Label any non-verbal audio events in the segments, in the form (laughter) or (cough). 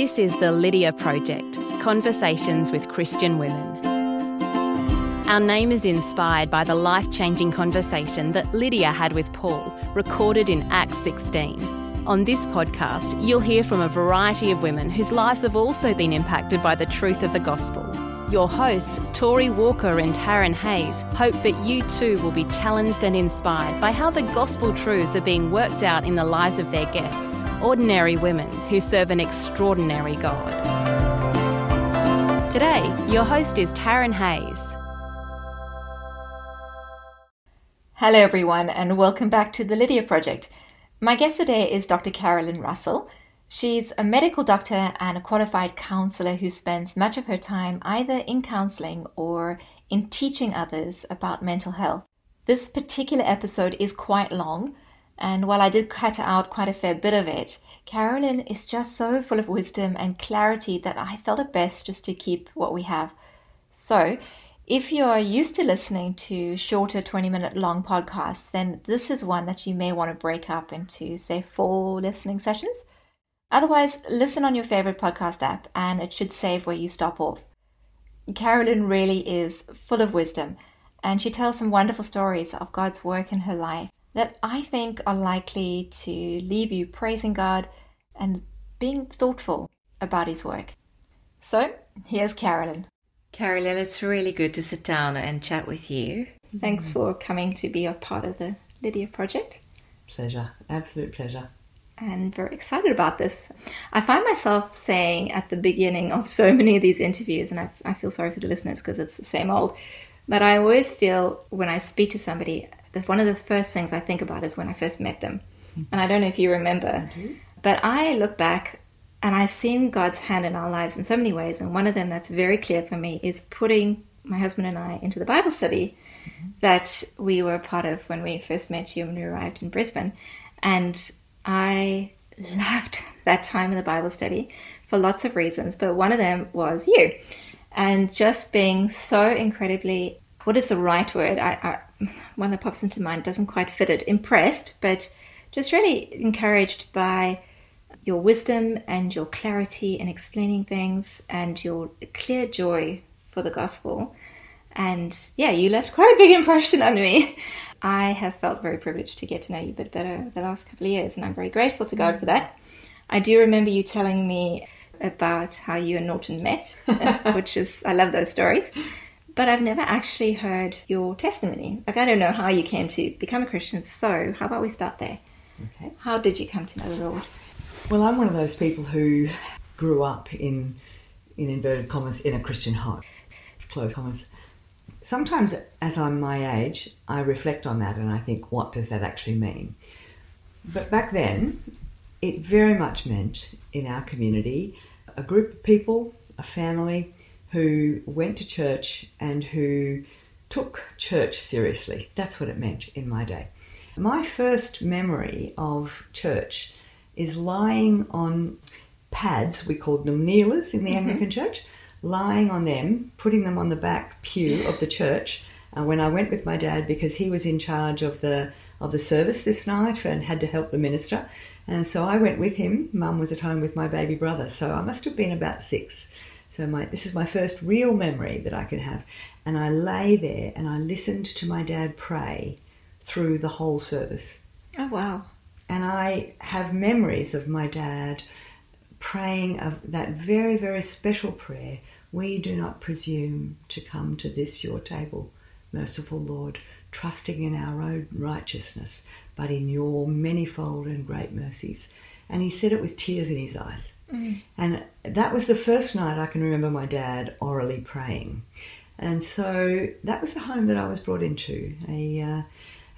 This is the Lydia Project Conversations with Christian Women. Our name is inspired by the life changing conversation that Lydia had with Paul, recorded in Acts 16. On this podcast, you'll hear from a variety of women whose lives have also been impacted by the truth of the gospel. Your hosts, Tori Walker and Taryn Hayes, hope that you too will be challenged and inspired by how the gospel truths are being worked out in the lives of their guests, ordinary women who serve an extraordinary God. Today, your host is Taryn Hayes. Hello, everyone, and welcome back to the Lydia Project. My guest today is Dr. Carolyn Russell. She's a medical doctor and a qualified counselor who spends much of her time either in counseling or in teaching others about mental health. This particular episode is quite long, and while I did cut out quite a fair bit of it, Carolyn is just so full of wisdom and clarity that I felt it best just to keep what we have. So, if you are used to listening to shorter 20 minute long podcasts, then this is one that you may want to break up into, say, four listening sessions. Otherwise, listen on your favorite podcast app and it should save where you stop off. Carolyn really is full of wisdom and she tells some wonderful stories of God's work in her life that I think are likely to leave you praising God and being thoughtful about His work. So, here's Carolyn. Carolyn, it's really good to sit down and chat with you. Thanks for coming to be a part of the Lydia Project. Pleasure, absolute pleasure and very excited about this. I find myself saying at the beginning of so many of these interviews, and I, I feel sorry for the listeners because it's the same old, but I always feel when I speak to somebody that one of the first things I think about is when I first met them. And I don't know if you remember, but I look back and I've seen God's hand in our lives in so many ways. And one of them that's very clear for me is putting my husband and I into the Bible study mm-hmm. that we were a part of when we first met you when we arrived in Brisbane. And I loved (laughs) that time in the Bible study for lots of reasons, but one of them was you. And just being so incredibly, what is the right word? I, I, one that pops into mind doesn't quite fit it. Impressed, but just really encouraged by your wisdom and your clarity in explaining things and your clear joy for the gospel. And yeah, you left quite a big impression on me. I have felt very privileged to get to know you a bit better the last couple of years, and I'm very grateful to God for that. I do remember you telling me about how you and Norton met, (laughs) which is, I love those stories. But I've never actually heard your testimony. Like, I don't know how you came to become a Christian, so how about we start there? Okay. How did you come to know the Lord? Well, I'm one of those people who grew up in, in inverted commas, in a Christian home, close commas sometimes as I'm my age, I reflect on that and I think, what does that actually mean? But back then, it very much meant in our community a group of people, a family who went to church and who took church seriously. That's what it meant in my day. My first memory of church is lying on pads, we called them kneelers in the mm-hmm. Anglican church, lying on them, putting them on the back pew of the church. Uh, when I went with my dad because he was in charge of the of the service this night and had to help the minister, and so I went with him. Mum was at home with my baby brother, so I must have been about six. So my this is my first real memory that I can have, and I lay there and I listened to my dad pray through the whole service. Oh wow! And I have memories of my dad praying of that very, very special prayer we do not presume to come to this your table, merciful Lord, trusting in our own righteousness, but in your manifold and great mercies. And he said it with tears in his eyes. Mm. And that was the first night I can remember my dad orally praying. And so that was the home that I was brought into. A, uh,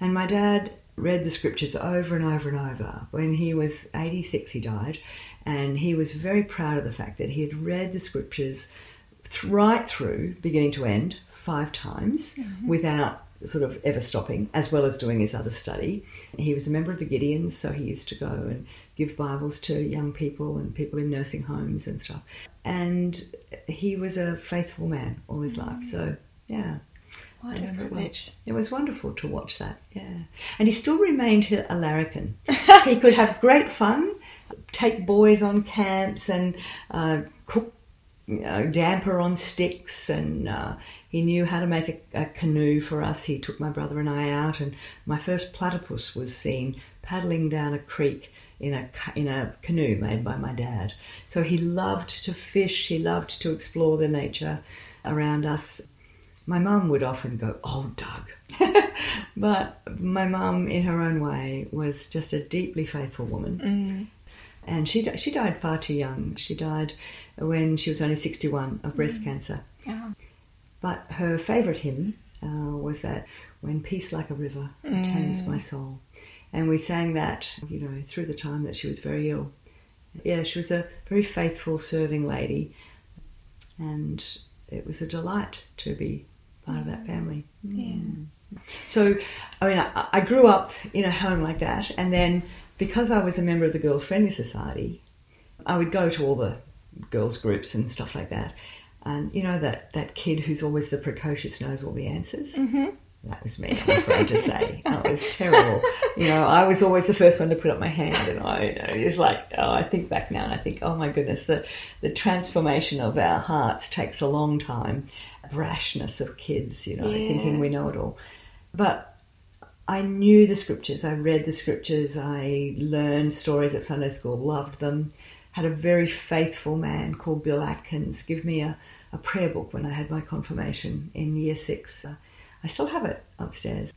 and my dad read the scriptures over and over and over. When he was 86, he died, and he was very proud of the fact that he had read the scriptures right through, beginning to end, five times mm-hmm. without sort of ever stopping, as well as doing his other study. He was a member of the Gideons, so he used to go and give Bibles to young people and people in nursing homes and stuff. And he was a faithful man all his mm-hmm. life. So, yeah. What a privilege. It was wonderful to watch that, yeah. And he still remained a larrikin. (laughs) he could have great fun take boys on camps and uh, cook you know, damper on sticks and uh, he knew how to make a, a, canoe for us. He took my brother and I out, and my first platypus was seen paddling down a creek in a in a canoe made by my dad. So he loved to fish. He loved to explore the nature around us. My mum would often go, "Oh, Doug," (laughs) but my mum, in her own way, was just a deeply faithful woman. Mm. And she she died far too young. She died when she was only sixty one of breast mm. cancer. Oh. But her favourite hymn uh, was that "When peace like a river retains mm. my soul." And we sang that, you know, through the time that she was very ill. Yeah, she was a very faithful, serving lady. And it was a delight to be part of that family. Yeah. So, I mean, I, I grew up in a home like that. And then because I was a member of the Girls Friendly Society, I would go to all the girls' groups and stuff like that. And you know that, that kid who's always the precocious knows all the answers. Mm-hmm. That was me, I'm afraid to say. That was terrible. You know, I was always the first one to put up my hand, and I you know, it's like, oh, I think back now and I think, oh my goodness, the, the transformation of our hearts takes a long time. Brashness of kids, you know, yeah. thinking we know it all. But I knew the scriptures, I read the scriptures, I learned stories at Sunday school, loved them. Had a very faithful man called Bill Atkins give me a, a prayer book when I had my confirmation in year six. I still have it upstairs.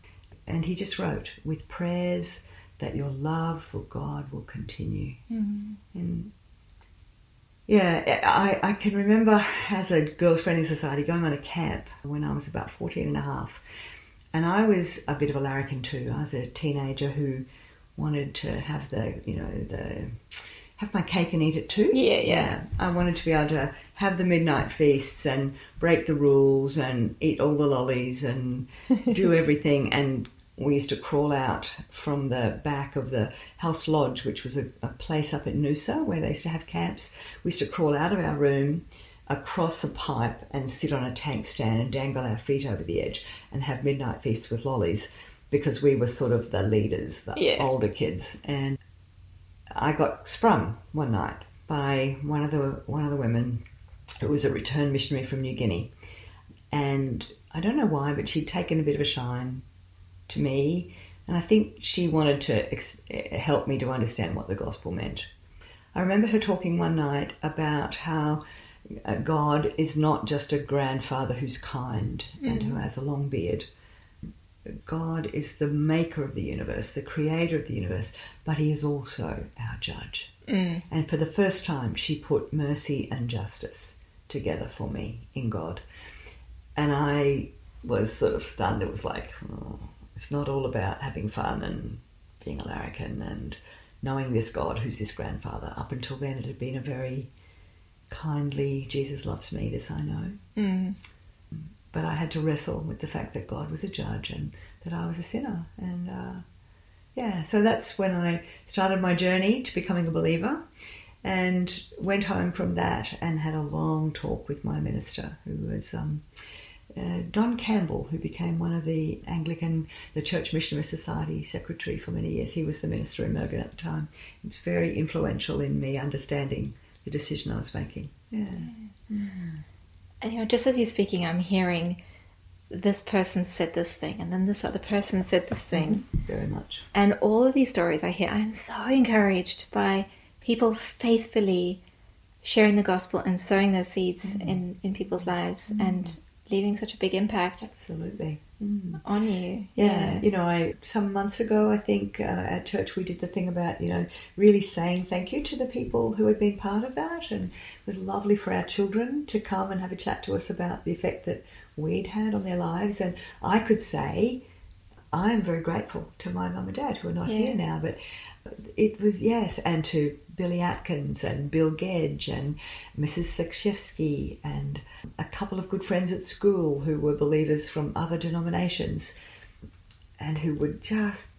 And he just wrote, with prayers that your love for God will continue. Mm-hmm. And yeah, I, I can remember as a girls' friendly society going on a camp when I was about 14 and a half. And I was a bit of a larrikin too. I was a teenager who wanted to have the, you know, the have my cake and eat it too. Yeah, yeah. I wanted to be able to have the midnight feasts and break the rules and eat all the lollies and (laughs) do everything. And we used to crawl out from the back of the House Lodge, which was a, a place up at Noosa where they used to have camps. We used to crawl out of our room across a pipe and sit on a tank stand and dangle our feet over the edge and have midnight feasts with lollies because we were sort of the leaders, the yeah. older kids. And I got sprung one night by one of the one of the women who was a returned missionary from New Guinea, and I don't know why, but she'd taken a bit of a shine to me, and I think she wanted to ex- help me to understand what the gospel meant. I remember her talking one night about how uh, God is not just a grandfather who's kind mm. and who mm. has a long beard. God is the maker of the universe, the creator of the universe, but he is also our judge. Mm. And for the first time, she put mercy and justice together for me in God. And I was sort of stunned. It was like, oh, it's not all about having fun and being a larrikin and knowing this God who's this grandfather. Up until then, it had been a very kindly, Jesus loves me, this I know. Mm. But I had to wrestle with the fact that God was a judge and that I was a sinner. And uh, yeah, so that's when I started my journey to becoming a believer and went home from that and had a long talk with my minister, who was um, uh, Don Campbell, who became one of the Anglican, the Church Missionary Society secretary for many years. He was the minister in Murgon at the time. He was very influential in me understanding the decision I was making. Yeah. Mm. And you know, just as you're speaking, I'm hearing this person said this thing, and then this other person said this thing. Mm-hmm. Very much. And all of these stories I hear, I'm so encouraged by people faithfully sharing the gospel and sowing those seeds mm. in, in people's lives mm. and leaving such a big impact. Absolutely. Mm. On you. Yeah. yeah. You know, I some months ago, I think uh, at church we did the thing about, you know, really saying thank you to the people who had been part of that. And it was lovely for our children to come and have a chat to us about the effect that we'd had on their lives. And I could say, I am very grateful to my mum and dad who are not yeah. here now, but it was, yes, and to Billy Atkins and Bill Gedge and Mrs. Sekshevsky and a couple of good friends at school who were believers from other denominations and who would just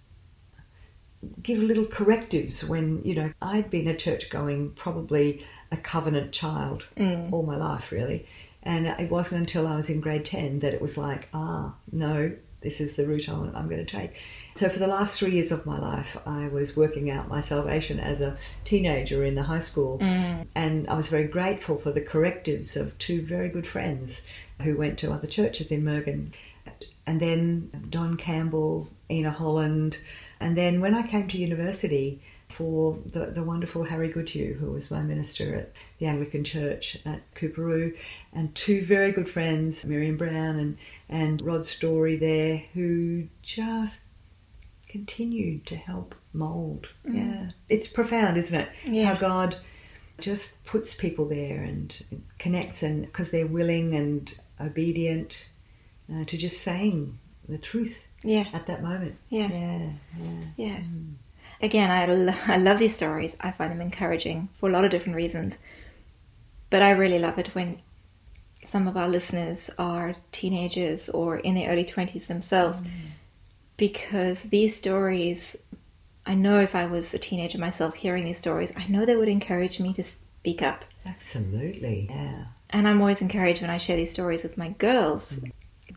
give little correctives when, you know, I'd been a church going, probably a covenant child mm. all my life, really. And it wasn't until I was in grade 10 that it was like, ah, no, this is the route I'm, I'm going to take. So, for the last three years of my life, I was working out my salvation as a teenager in the high school. Mm. And I was very grateful for the correctives of two very good friends who went to other churches in Murgon. And then Don Campbell, Ina Holland. And then when I came to university, for the, the wonderful Harry Goodhew, who was my minister at the Anglican Church at Coorparoo, and two very good friends, Miriam Brown and, and Rod Story there, who just continued to help mould. Mm. Yeah. It's profound, isn't it? Yeah. How God just puts people there and connects, and because they're willing and obedient uh, to just saying the truth Yeah. at that moment. Yeah. Yeah. yeah. Yeah. Mm. Again, I, lo- I love these stories. I find them encouraging for a lot of different reasons. But I really love it when some of our listeners are teenagers or in their early 20s themselves mm. Because these stories, I know if I was a teenager myself hearing these stories, I know they would encourage me to speak up. Absolutely. Yeah. And I'm always encouraged when I share these stories with my girls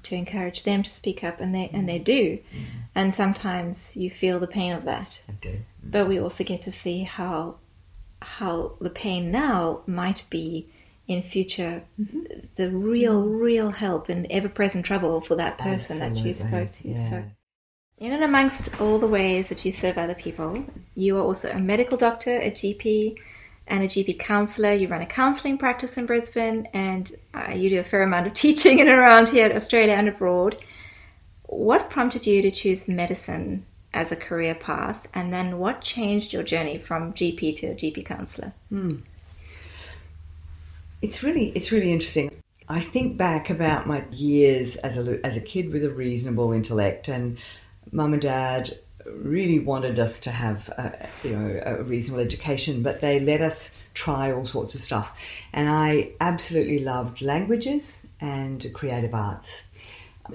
to encourage them to speak up, and they and they do. Mm-hmm. And sometimes you feel the pain of that, I do. Mm-hmm. but we also get to see how how the pain now might be in future mm-hmm. the real real help and ever present trouble for that person that you spoke to. Yeah. So. In and amongst all the ways that you serve other people, you are also a medical doctor, a GP, and a GP counselor. You run a counselling practice in Brisbane, and uh, you do a fair amount of (laughs) teaching in and around here in Australia and abroad. What prompted you to choose medicine as a career path, and then what changed your journey from GP to GP counsellor? It's really it's really interesting. I think back about my years as a as a kid with a reasonable intellect, and mum and dad really wanted us to have a, you know a reasonable education, but they let us try all sorts of stuff, and I absolutely loved languages and creative arts.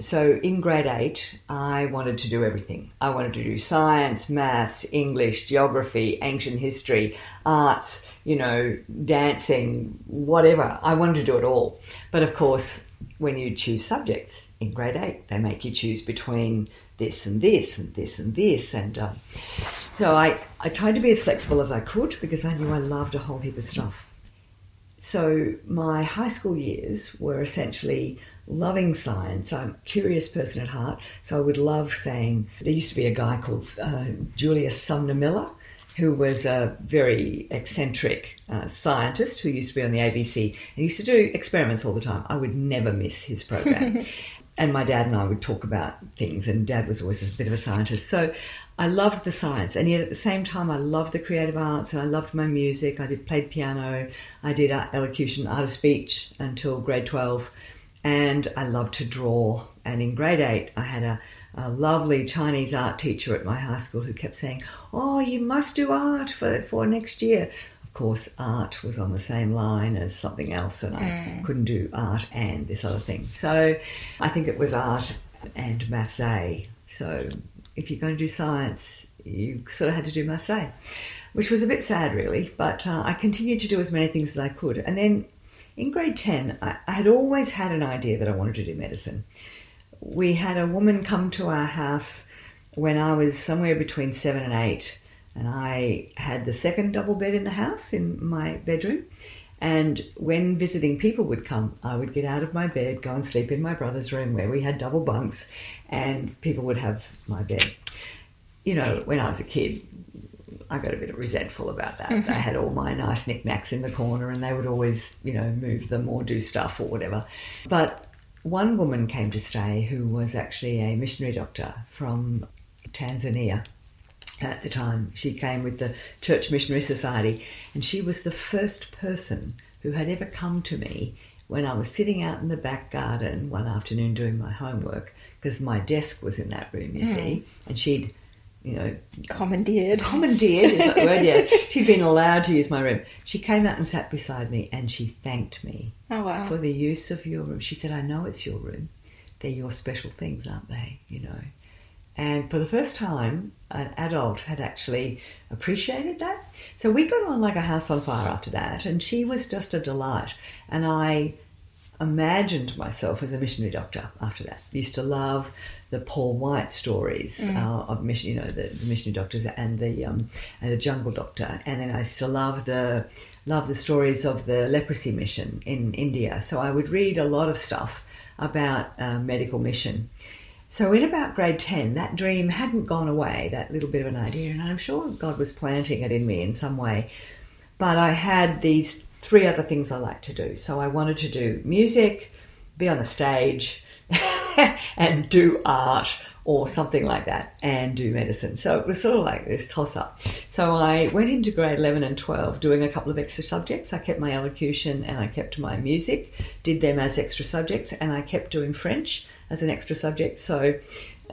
So in grade eight, I wanted to do everything. I wanted to do science, maths, English, geography, ancient history, arts, you know, dancing, whatever. I wanted to do it all. But of course, when you choose subjects in grade eight, they make you choose between this and this and this and this. And um, so I, I tried to be as flexible as I could because I knew I loved a whole heap of stuff. So my high school years were essentially loving science. I'm a curious person at heart, so I would love saying there used to be a guy called uh, Julius Sumner Miller. Who was a very eccentric uh, scientist who used to be on the ABC and used to do experiments all the time. I would never miss his program. (laughs) and my dad and I would talk about things, and dad was always a bit of a scientist. So I loved the science, and yet at the same time, I loved the creative arts and I loved my music. I did played piano, I did elocution, art of speech until grade 12, and I loved to draw. And in grade 8, I had a, a lovely Chinese art teacher at my high school who kept saying, Oh, you must do art for, for next year. Course, art was on the same line as something else, and I couldn't do art and this other thing. So I think it was art and maths A. So if you're going to do science, you sort of had to do maths A, which was a bit sad, really. But uh, I continued to do as many things as I could. And then in grade 10, I, I had always had an idea that I wanted to do medicine. We had a woman come to our house when I was somewhere between seven and eight, and I had the second double bed in the house in my bedroom. And when visiting people would come, I would get out of my bed, go and sleep in my brother's room where we had double bunks, and people would have my bed. You know, when I was a kid, I got a bit resentful about that. Mm-hmm. I had all my nice knickknacks in the corner, and they would always, you know, move them or do stuff or whatever. But one woman came to stay who was actually a missionary doctor from Tanzania at the time. She came with the Church Missionary Society, and she was the first person who had ever come to me when I was sitting out in the back garden one afternoon doing my homework because my desk was in that room, you hmm. see, and she'd, you know, Commandeered. commandeered is that the word? Yeah, (laughs) she'd been allowed to use my room. She came out and sat beside me, and she thanked me Oh, wow. for the use of your room. She said, I know it's your room. They're your special things, aren't they? You know. And for the first time, an adult had actually appreciated that. So we got on like a house on fire after that, and she was just a delight. And I imagined myself as a missionary doctor after that. Used to love the Paul White stories Mm. uh, of mission, you know, the, the missionary doctors and the um, and the jungle doctor, and then I used to love the love the stories of the leprosy mission in India. So I would read a lot of stuff about uh, medical mission. So in about grade ten, that dream hadn't gone away. That little bit of an idea, and I'm sure God was planting it in me in some way. But I had these three other things I liked to do. So I wanted to do music, be on the stage, (laughs) and do art or something like that, and do medicine. So it was sort of like this toss up. So I went into grade 11 and 12 doing a couple of extra subjects. I kept my elocution and I kept my music, did them as extra subjects, and I kept doing French as an extra subject. So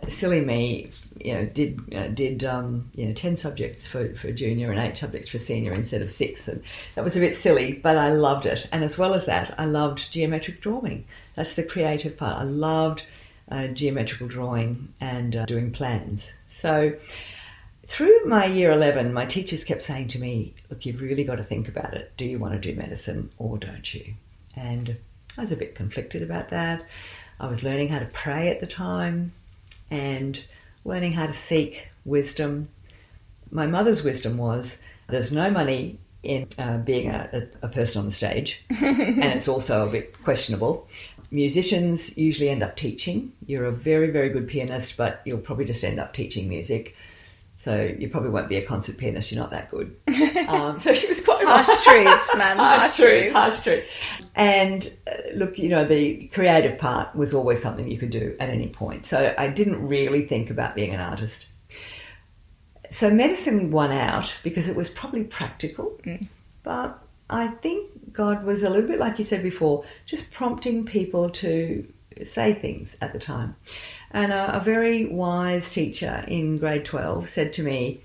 silly me, you know, did uh, did um, you know ten subjects for, for junior and eight subjects for senior instead of six, and that was a bit silly, but I loved it. And as well as that, I loved geometric drawing. That's the creative part. I loved uh, geometrical drawing and uh, doing plans. So through my year 11, my teachers kept saying to me, Look, you've really got to think about it. Do you want to do medicine or don't you? And I was a bit conflicted about that. I was learning how to pray at the time and learning how to seek wisdom. My mother's wisdom was there's no money in uh, being a, a, a person on the stage, (laughs) and it's also a bit questionable. Musicians usually end up teaching. You're a very, very good pianist, but you'll probably just end up teaching music. So you probably won't be a concert pianist. You're not that good. (laughs) Um, so she was quite Harsh right. truths, man. (laughs) harsh Harsh truth, harsh truth. And uh, look, you know, the creative part was always something you could do at any point. So I didn't really think about being an artist. So medicine won out because it was probably practical, but I think God was a little bit like you said before, just prompting people to say things at the time. And a, a very wise teacher in grade 12 said to me,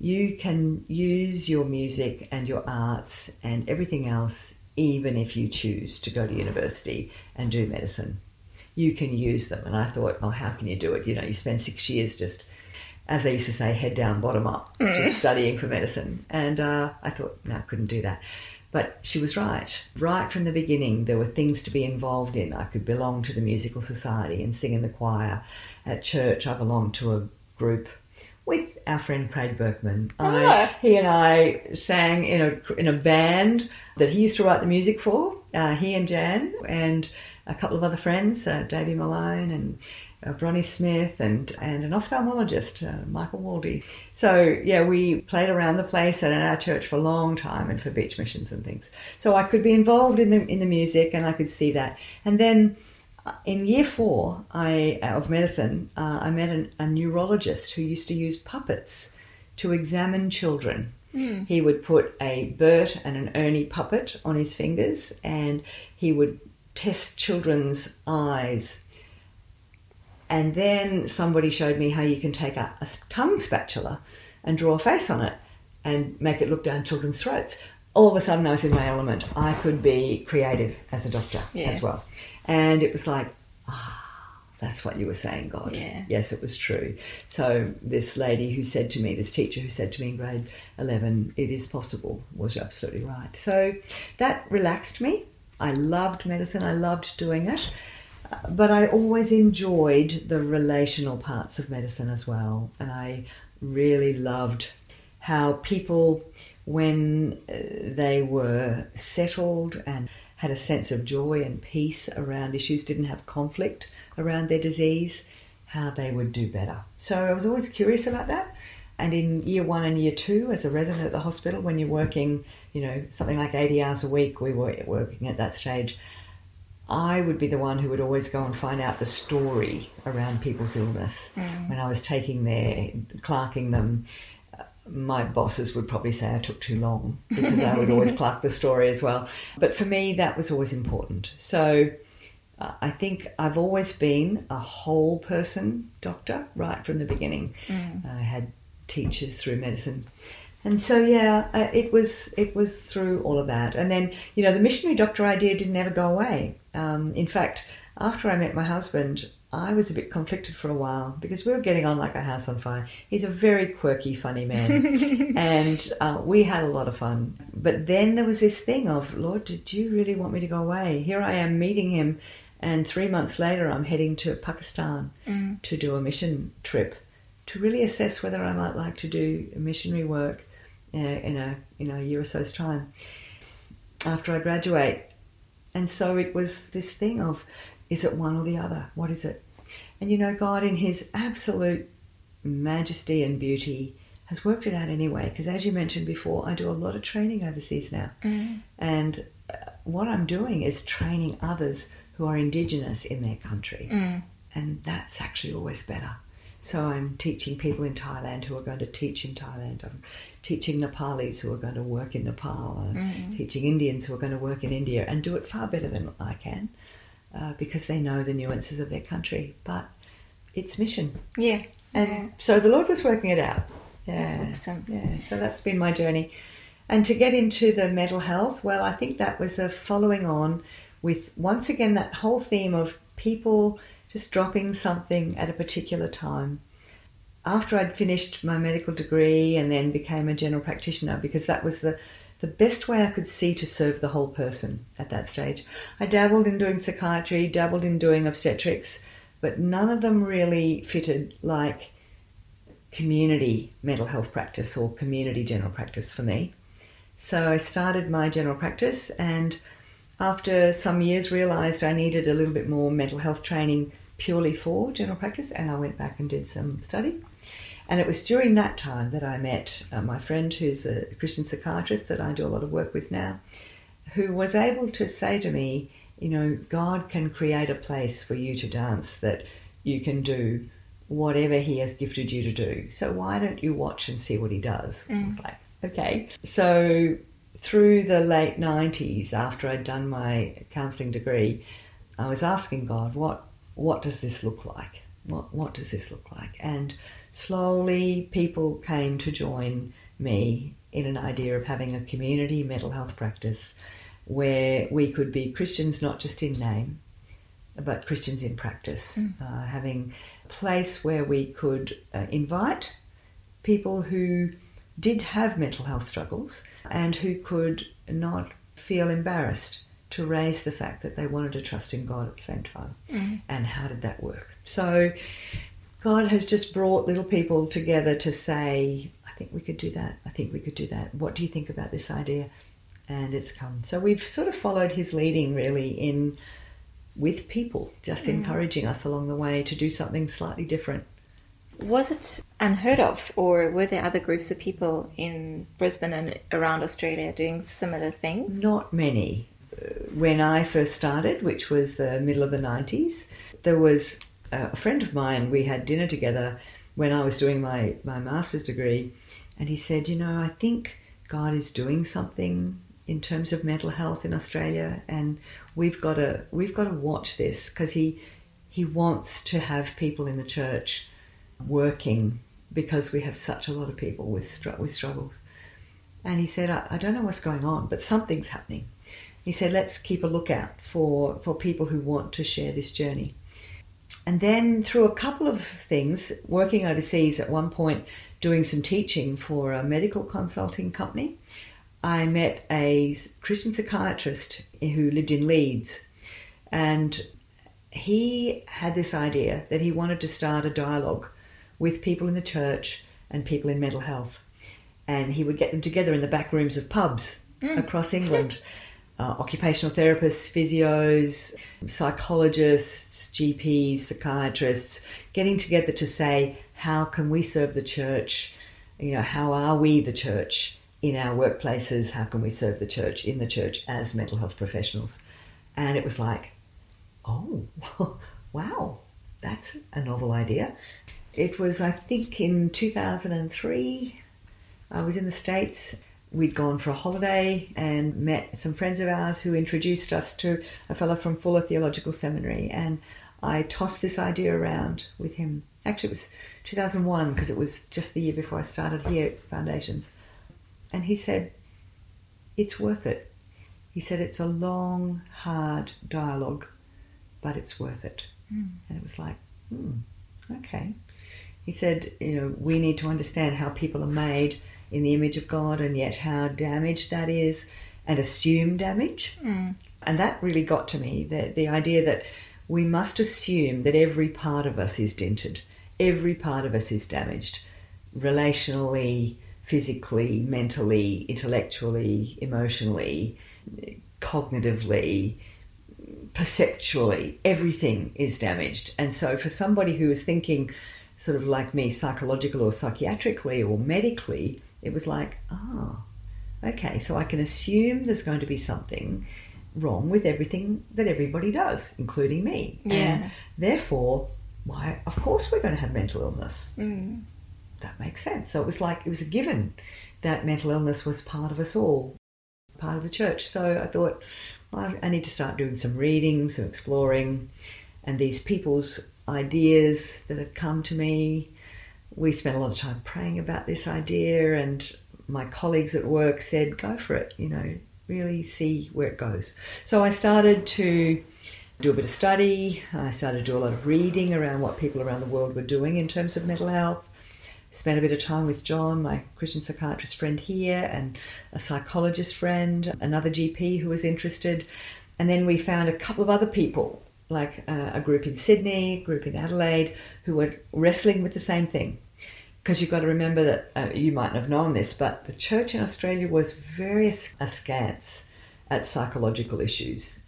You can use your music and your arts and everything else even if you choose to go to university and do medicine. You can use them. And I thought, Oh, how can you do it? You know, you spend six years just as they used to say, head down, bottom up, just studying for medicine. And uh, I thought, no, I couldn't do that. But she was right. Right from the beginning, there were things to be involved in. I could belong to the musical society and sing in the choir. At church, I belonged to a group with our friend Craig Berkman. I, Ah. he and I sang in a in a band that he used to write the music for. Uh, he and Jan and a couple of other friends, uh, Davey Malone and uh, Bronnie Smith and and an ophthalmologist, uh, Michael Waldy. So yeah, we played around the place and in our church for a long time and for beach missions and things. So I could be involved in the in the music and I could see that. And then uh, in year four I, of medicine, uh, I met an, a neurologist who used to use puppets to examine children. He would put a Bert and an Ernie puppet on his fingers and he would test children's eyes. And then somebody showed me how you can take a, a tongue spatula and draw a face on it and make it look down children's throats. All of a sudden, I was in my element. I could be creative as a doctor Yeah. as well. And it was like, ah, that's what you were saying, God. Yeah. Yes, it was true. So, this lady who said to me, this teacher who said to me in grade 11, it is possible, was absolutely right. So, that relaxed me. I loved medicine, I loved doing it. But I always enjoyed the relational parts of medicine as well. And I really loved how people, when uh, they were settled and had a sense of joy and peace around issues, didn't have conflict around their disease, how they would do better. So I was always curious about that. And in year one and year two, as a resident at the hospital, when you're working, you know, something like 80 hours a week, we were working at that stage. I would be the one who would always go and find out the story around people's illness. When I was taking their, clerking them, uh, my bosses would probably say I took too long because I would always (laughs) clerk the story as well. But for me, that was always important. So uh, I think I've always been a whole person doctor right from the beginning. I had teachers through medicine. And so yeah, uh, it was it was through all of that, and then you know the missionary doctor idea didn't ever go away. Um, in fact, after I met my husband, I was a bit conflicted for a while because we were getting on like a house on fire. He's a very quirky, funny man, (laughs) and uh, we had a lot of fun. But then there was this thing of, Lord, did you really want me to go away? Here I am meeting him, and three months later, I'm heading to Pakistan Mm. to do a mission trip to really assess whether I might like to do missionary work uh, in a in a year or so's time after I graduate. And so it was this thing of, is it one or the other? What is it? And you know, God, in His absolute majesty and beauty, has worked it out anyway. Because as you mentioned before, I do a lot of training overseas now. And uh, what I'm doing is training others who are Indigenous in their country. And that's actually always better. So I'm teaching people in Thailand who are going to teach in Thailand. I'm teaching Nepalis who are going to work in Nepal. I'm teaching Indians who are going to work in India and do it far better than I can uh, because they know the nuances of their country. But it's mission. Yeah. And yeah. so the Lord was working it out. Yeah. That's awesome. Yeah. So that's been my journey. And to get into the mental health, well, I think that was a following on with once again that whole theme of people just dropping something at a particular time. After I'd finished my medical degree and then became a general practitioner, because that was the, the best way I could see to serve the whole person at that stage. I dabbled in doing psychiatry, dabbled in doing obstetrics, but none of them really fitted like community mental health practice or community general practice for me. So I started my general practice and after some years realized I needed a little bit more mental health training purely for general practice and I went back and did some study. And it was during that time that I met uh, my friend who's a Christian psychiatrist that I do a lot of work with now, who was able to say to me, you know, God can create a place for you to dance that you can do whatever He has gifted you to do. So why don't you watch and see what He does? I was like, okay. So through the late 90s, after I'd done my counselling degree, I was asking God, what, what does this look like? What, what does this look like? And slowly people came to join me in an idea of having a community mental health practice where we could be Christians not just in name, but Christians in practice, uh, having a place where we could uh, invite people who did have mental health struggles and who could not feel embarrassed to raise the fact that they wanted to trust in God at the same time. Mm-hmm. And how did that work? So, God has just brought little people together to say, I think we could do that. I think we could do that. What do you think about this idea? And it's come. So we've sort of followed his leading really in with people, just mm-hmm. encouraging us along the way to do something slightly different. Was it unheard of, or were there other groups of people in Brisbane and around Australia doing similar things? Not many. When I first started, which was the middle of the 90s, there was a friend of mine, we had dinner together when I was doing my, my master's degree, and he said, You know, I think God is doing something in terms of mental health in Australia, and we've got to we've got to watch this because he he wants to have people in the church working because we have such a lot of people with with struggles. And he said, I, I don't know what's going on, but something's happening. He said, let's keep a lookout for, for people who want to share this journey. And then through a couple of things, working overseas at one point, doing some teaching for a medical consulting company, I met a Christian psychiatrist who lived in Leeds. And he had this idea that he wanted to start a dialogue with people in the church and people in mental health. And he would get them together in the back rooms of pubs hmm. across England. (laughs) Uh, occupational therapists, physios, psychologists, GPs, psychiatrists, getting together to say, how can we serve the church? You know, how are we the church in our workplaces? How can we serve the church in the church as mental health professionals? And it was like, oh, (laughs) wow, that's a novel idea. It was, I think, in 2003. I was in the States. We'd gone for a holiday and met some friends of ours who introduced us to a fellow from Fuller Theological Seminary. And I tossed this idea around with him. Actually, it was 2001 because it was just the year before I started here at Foundations. And he said, It's worth it. He said, It's a long, hard dialogue, but it's worth it. And it was like, hmm, okay. He said, you know, we need to understand how people are made in the image of God and yet how damaged that is and assume damage. Mm. And that really got to me the, the idea that we must assume that every part of us is dented, every part of us is damaged, relationally, physically, mentally, intellectually, emotionally, cognitively, perceptually, everything is damaged. And so, for somebody who is thinking, sort of like me, psychological or psychiatrically or medically, it was like, ah, oh, okay, so I can assume there's going to be something wrong with everything that everybody does, including me. Yeah. And therefore, why, of course, we're going to have mental illness. Mm. That makes sense. So it was like, it was a given that mental illness was part of us all, part of the church. So I thought, well, I need to start doing some reading, some exploring, and these people's ideas that had come to me. We spent a lot of time praying about this idea, and my colleagues at work said, go for it, you know, really see where it goes. So I started to do a bit of study, I started to do a lot of reading around what people around the world were doing in terms of mental health. Spent a bit of time with John, my Christian psychiatrist friend here, and a psychologist friend, another GP who was interested. And then we found a couple of other people, like uh, a group in Sydney, a group in Adelaide, who were wrestling with the same thing because you've got to remember that uh, you mightn't have known this, but the church in Australia was very askance at psychological issues.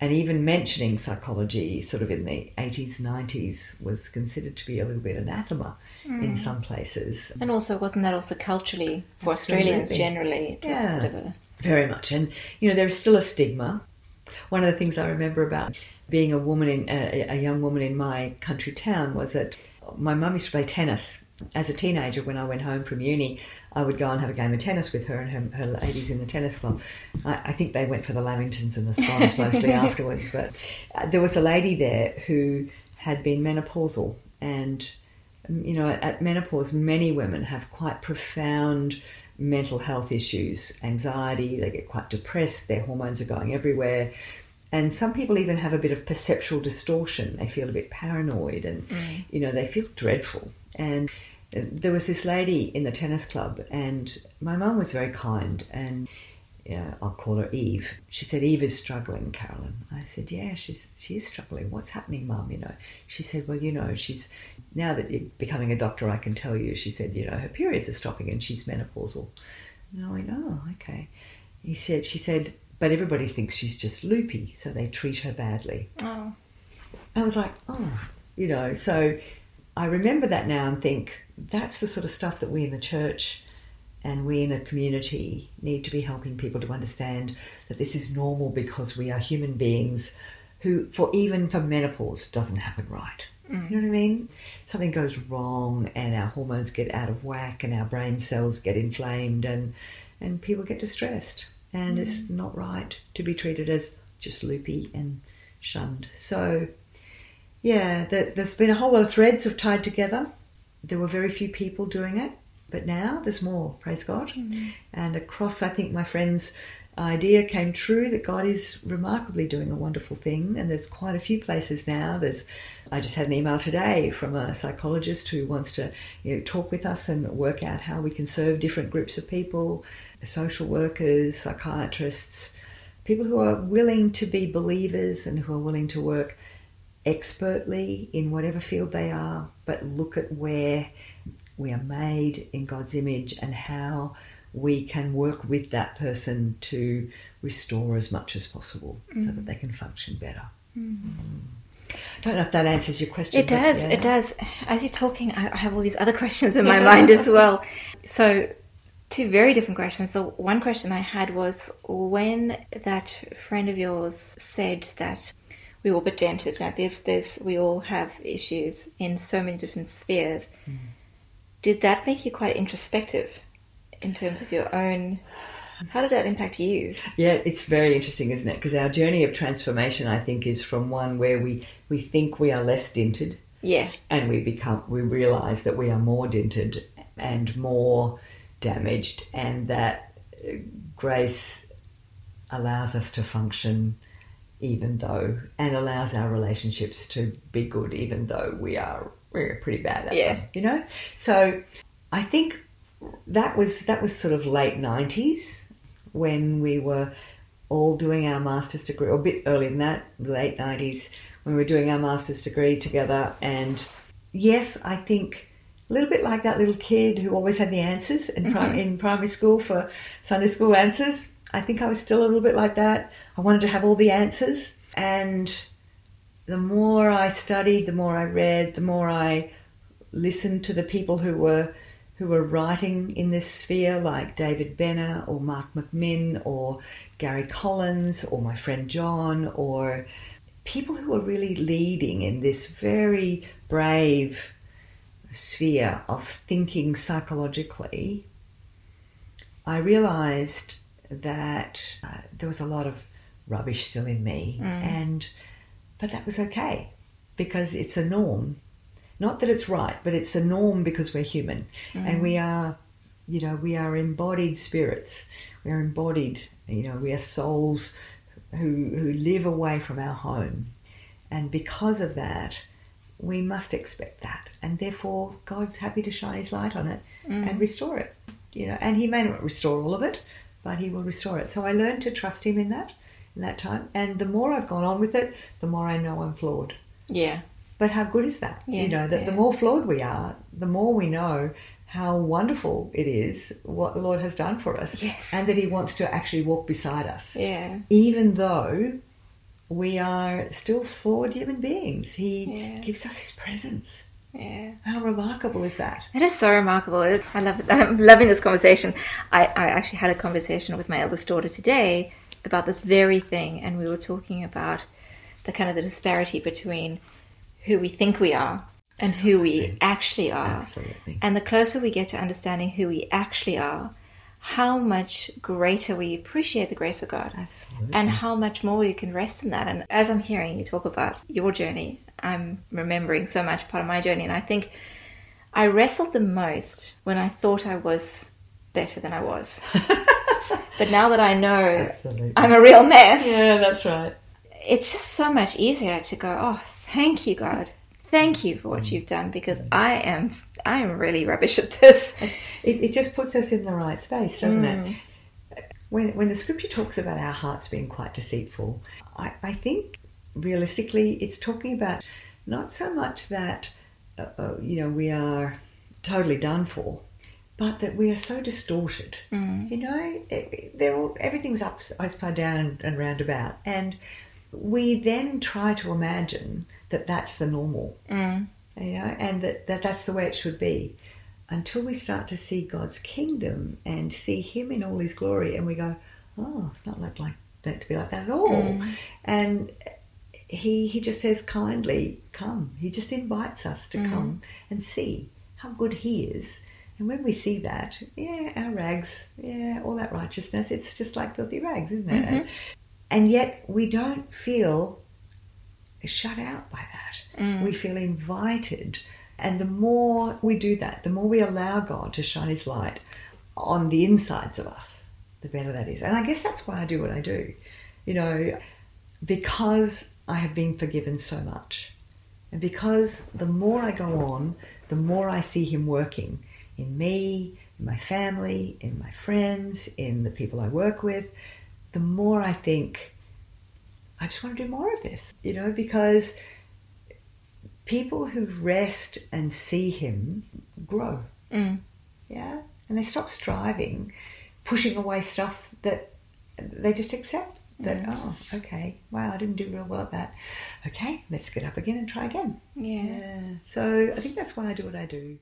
And even mentioning psychology sort of in the 80s, 90s was considered to be a little bit anathema mm. in some places. And also, wasn't that also culturally for Absolutely. Australians generally? It was yeah, a... very much. And, you know, there's still a stigma. One of the things I remember about being a woman in a, a young woman in my country town was that my mum used to play tennis as a teenager, when I went home from uni, I would go and have a game of tennis with her and her, her ladies in the tennis club. I, I, think they went for the Lamingtons and the Swans mostly (laughs) afterwards, but uh, there was a lady there who had been menopausal. And, um, you know, at, at menopause, many women have quite profound mental health issues, anxiety, they get quite depressed, their hormones are going everywhere. And some people even have a bit of perceptual distortion. They feel a bit paranoid and, mm. you know, they feel dreadful. And there was this lady in the tennis club, and my mum was very kind, and yeah, I'll call her Eve. She said, Eve is struggling, Carolyn. I said, yeah, she's she is struggling. What's happening, mum? You know. She said, well, you know, she's now that you're becoming a doctor, I can tell you. She said, you know, her periods are stopping and she's menopausal. And I went, oh, okay. He said, she said, but everybody thinks she's just loopy, so they treat her badly. Oh. I was like, oh, you know, so I remember that now and think that's the sort of stuff that we in the church and we in a community need to be helping people to understand that this is normal because we are human beings who, for even for menopause, doesn't happen right. Mm. You know what I mean? Something goes wrong and our hormones get out of whack and our brain cells get inflamed and, and people get distressed. And mm. it's not right to be treated as just loopy and shunned. So yeah, there's been a whole lot of threads have tied together. There were very few people doing it, but now there's more, praise God. Mm-hmm. And across, I think my friend's idea came true that God is remarkably doing a wonderful thing. And there's quite a few places now. There's, I just had an email today from a psychologist who wants to you know, talk with us and work out how we can serve different groups of people, social workers, psychiatrists, people who are willing to be believers and who are willing to work expertly in whatever field they are, but look at where we are made in God's image and how we can work with that person to restore as much as possible mm. so that they can function better. Mm. I don't know if that answers your question. It does. Yeah. It does. As you're talking, I have all these other questions in my mind as well. So, two very different questions. So, one question I had was when that friend of yours said that we all but dented. Like there's, there's, we all have issues in so many different spheres. Mm. Did that make you quite introspective in terms of your own? How did that impact you? Yeah, it's very interesting, isn't it? Because our journey of transformation, I think, is from one where we we think we are less dented. Yeah. And we become we realize that we are more dented and more damaged, and that grace allows us to function even though, and allows our relationships to be good, even though we are we're pretty bad at Yeah. them. You know, so I think that was that was sort of late nineties when we were all doing our master's degree, or a bit earlier than that, late nineties when we were doing our master's degree together. And yes, I think a little bit like that little kid who always had the answers in, mm-hmm. prim- in primary school for Sunday school answers. I think I was still a little bit like that. I wanted to have all the answers, and the more I studied, the more I read, the more I listened to the people who were who were writing in this sphere, like David Benner or Mark McMinn or Gary Collins or my friend John or people who were really leading in this very brave sphere of thinking psychologically, I realized that uh, there was a lot of rubbish still in me, mm. and but that was okay because it's a norm. Not that it's right, but it's a norm because we're human mm. and we are, you know, we are embodied spirits. We are embodied, you know, we are souls who who live away from our home, and because of that, we must expect that, and therefore God's happy to shine His light on it mm. and restore it. You know, and He may not restore all of it, but He will restore it. So I learned to trust Him in that, in that time, and the more I've gone on with it, the more I know I'm flawed. Yeah. But how good is that? Yeah, you know, that the more flawed we are, the more we know how wonderful it is what the Lord has done for us, Yes. and that He wants to actually walk beside us Yeah. even though we are still flawed human beings. He Yeah. gives us his presence. Yeah. How remarkable is that? It is so remarkable. I love it. (laughs) I'm loving this conversation. I, I actually had a conversation with my eldest daughter today about this very thing, and we were talking about the kind of the disparity between who we think we are and who we actually are. Absolutely. And the closer we get to understanding who we actually are, how much greater we appreciate the grace of God. Absolutely. And how much more you can rest in that. And as I'm hearing you talk about your journey, I'm remembering so much part of my journey. And I think I wrestled the most when I thought I was better than I was. (laughs) but now that I know Absolutely. I'm a real mess, yeah, that's right. it's just so much easier to go, oh, thank you, God. Thank you for what you've done because I am I am really rubbish at this. It, it just puts us in the right space, doesn't it? When, when the scripture talks about our hearts being quite deceitful, I, I think realistically it's talking about not so much that, uh, uh, you know, we are totally done for, but that we are so distorted. Mm. You know, they're all, everything's up, upside down and roundabout. And we then try to imagine that that's the normal mm. you know, and that, that that's the way it should be until we start to see God's kingdom and see Him in all His glory, and we go, oh, it's not like, like that to be like that at all. Mm. And He He just says kindly, come. He just invites us to come and see how good He is. And when we see that, yeah, our rags, yeah, all that righteousness, it's just like filthy rags, isn't it? Mm-hmm. And yet we don't feel shut out by that. Mm. We feel invited. And the more we do that, the more we allow God to shine His light on the insides of us, the better that is. And I guess that's why I do what I do. You know, because I have been forgiven so much. And because the more I go on, the more I see Him working in me, in my family, in my friends, in the people I work with, the more I think, I just want to do more of this, you know, because people who rest and see Him grow. Mm. Yeah. And they stop striving, pushing away stuff that they just accept that, oh, okay, wow, I didn't do real well at that. Okay, let's get up again and try again. Yeah. Yeah. So I think that's why I do what I do.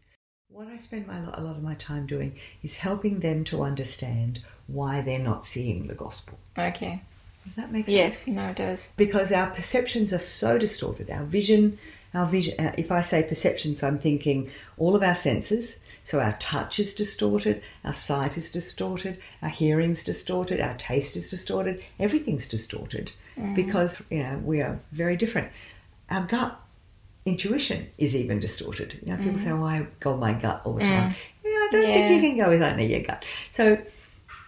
What I spend my, a lot of my time doing is helping them to understand why they're not seeing the gospel. Okay. Does that make sense? Yes, no, it does. because our perceptions are so distorted. Our vision, our vision. uh, If I say perceptions, I'm thinking all of our senses. So our touch is distorted, our sight is distorted, our hearing's distorted, our taste is distorted. Everything's distorted because you know we are very different. Our gut intuition is even distorted. You know, people say, mm. "Oh, I go with my gut all the time." Yeah, I don't think you can go with only your gut. So,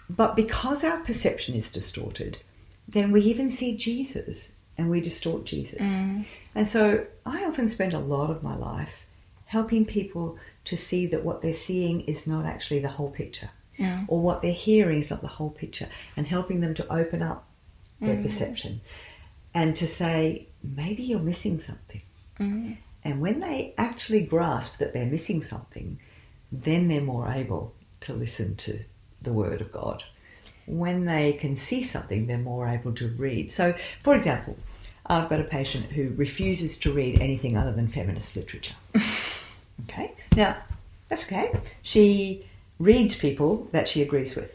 but because our perception is distorted, then we even see Jesus and we distort Jesus. Mm. And so I often spend a lot of my life helping people to see that what they're seeing is not actually the whole picture, Yeah. or what they're hearing is not the whole picture, and helping them to open up their mm. perception and to say, maybe you're missing something. Mm-hmm. And when they actually grasp that they're missing something, then they're more able to listen to the Word of God. When they can see something, they're more able to read. So, for example, I've got a patient who refuses to read anything other than feminist literature. (laughs) okay? Now, that's okay. She reads people that she agrees with.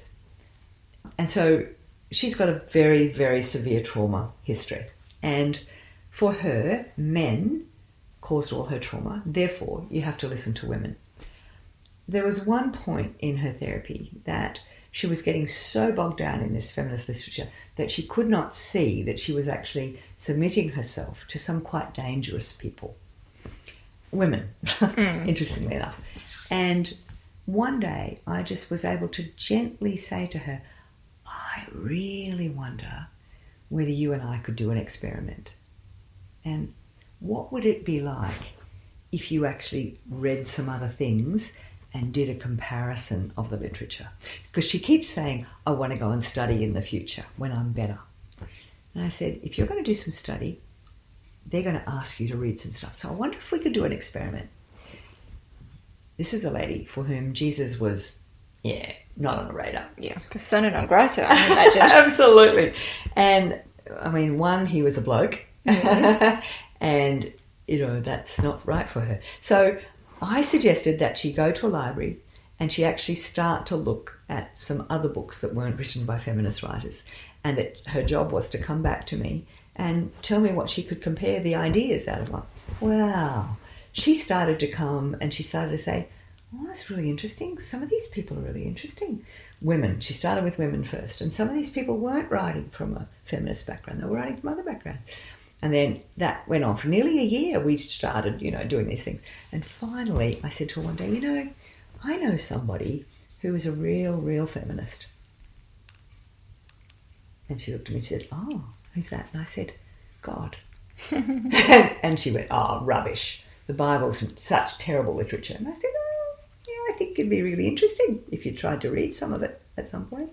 And so she's got a very, very severe trauma history. And for her, men caused all her trauma. Therefore, you have to listen to women. There was one point in her therapy that she was getting so bogged down in this feminist literature that she could not see that she was actually submitting herself to some quite dangerous people. Women, (laughs) mm. interestingly enough. And one day I just was able to gently say to her, I really wonder whether you and I could do an experiment. And what would it be like if you actually read some other things and did a comparison of the literature? Because she keeps saying, I want to go and study in the future when I'm better. And I said, if you're going to do some study, they're going to ask you to read some stuff. So I wonder if we could do an experiment. This is a lady for whom Jesus was, yeah, not on the radar. Yeah, persona non grata, I imagine. (laughs) Absolutely. And I mean, one, he was a bloke, (laughs) and you know that's not right for her. So I suggested that she go to a library and she actually start to look at some other books that weren't written by feminist writers, and that her job was to come back to me and tell me what she could compare the ideas out of one. Wow. She started to come and she started to say, Oh, that's really interesting. Some of these people are really interesting. Women. She started with women first, and some of these people weren't writing from a feminist background, they were writing from other backgrounds. And then that went on for nearly a year. We started, you know, doing these things. And finally, I said to her one day, You know, I know somebody who is a real, real feminist. And she looked at me and said, Oh, who's that? And I said, God. (laughs) and she went, Oh, rubbish. The Bible's such terrible literature. And I said, Oh, yeah, I think it'd be really interesting if you tried to read some of it at some point.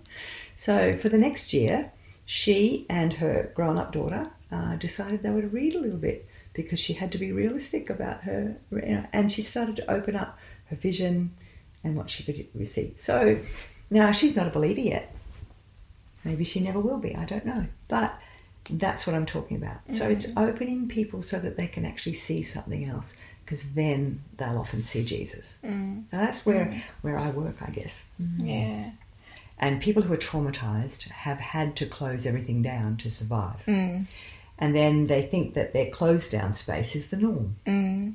So for the next year, she and her grown up daughter uh, decided they would read a little bit because she had to be realistic about her. You know, and she started to open up her vision and what she could receive. So now she's not a believer yet. Maybe she never will be, I don't know. But that's what I'm talking about. So it's mm-hmm. opening people so that they can actually see something else because then they'll often see Jesus. Mm. Now that's where, mm. where I work, I guess. Mm-hmm. Yeah. And people who are traumatized have had to close everything down to survive. Mm. Mm. And then they think that their closed down space is the norm. Mm.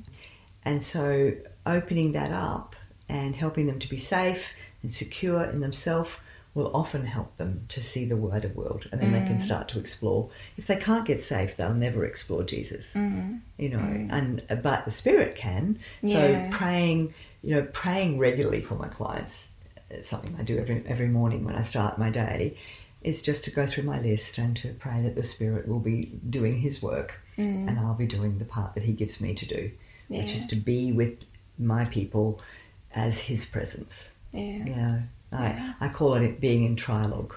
And so opening that up and helping them to be safe and secure in themselves will often help them to see the wider world and then they Mm. can start to explore. If they can't get safe, they'll never explore Jesus. Mm. You know, and but the spirit can. So Yeah. praying, you know, praying regularly for my clients, it's something I do every every morning when I start my day, is just to go through my list and to pray that the spirit will be doing his work mm. and I'll be doing the part that he gives me to do, which is to be with my people as his presence. Yeah. You know, I, Yeah. I call it being in trialogue.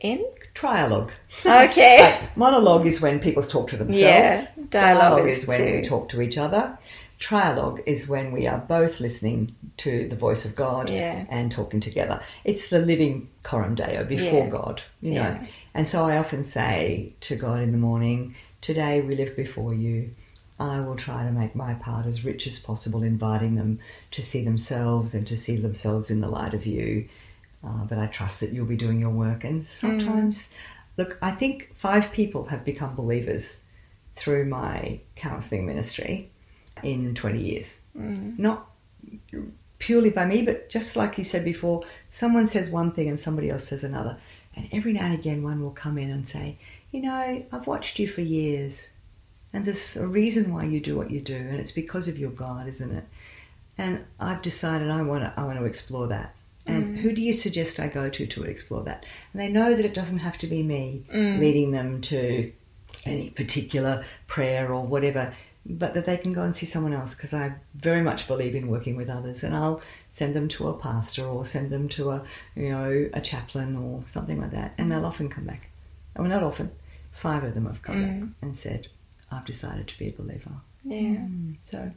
In? Trialogue. Okay. Like, monologue is when people talk to themselves. Yeah, dialogue is is when we talk to each other. Trialogue is when we are both listening to the voice of God Yeah. and talking together. It's the living coram deo before Yeah. God, you know. Yeah. And so I often say to God in the morning, Today we live before you. I will try to make my part as rich as possible, inviting them to see themselves and to see themselves in the light of you. Uh, but I trust that you'll be doing your work. And sometimes, look, I think five people have become believers through my counselling ministry in 20 years. Mm. Not purely by me, but just like you said before, someone says one thing and somebody else says another. And every now and again, one will come in and say, You know, I've watched you for years, and there's a reason why you do what you do, and it's because of your God, isn't it? And I've decided I want to, I want to explore that. And mm. who do you suggest I go to to explore that? And they know that it doesn't have to be me mm. leading them to any particular prayer or whatever, but that they can go and see someone else because I very much believe in working with others, and I'll send them to a pastor or send them to a you know a chaplain or something like that, and they'll mm. often come back. Well, not often. Five of them have come back mm. and said, "I've decided to be a believer." Yeah. Mm. So,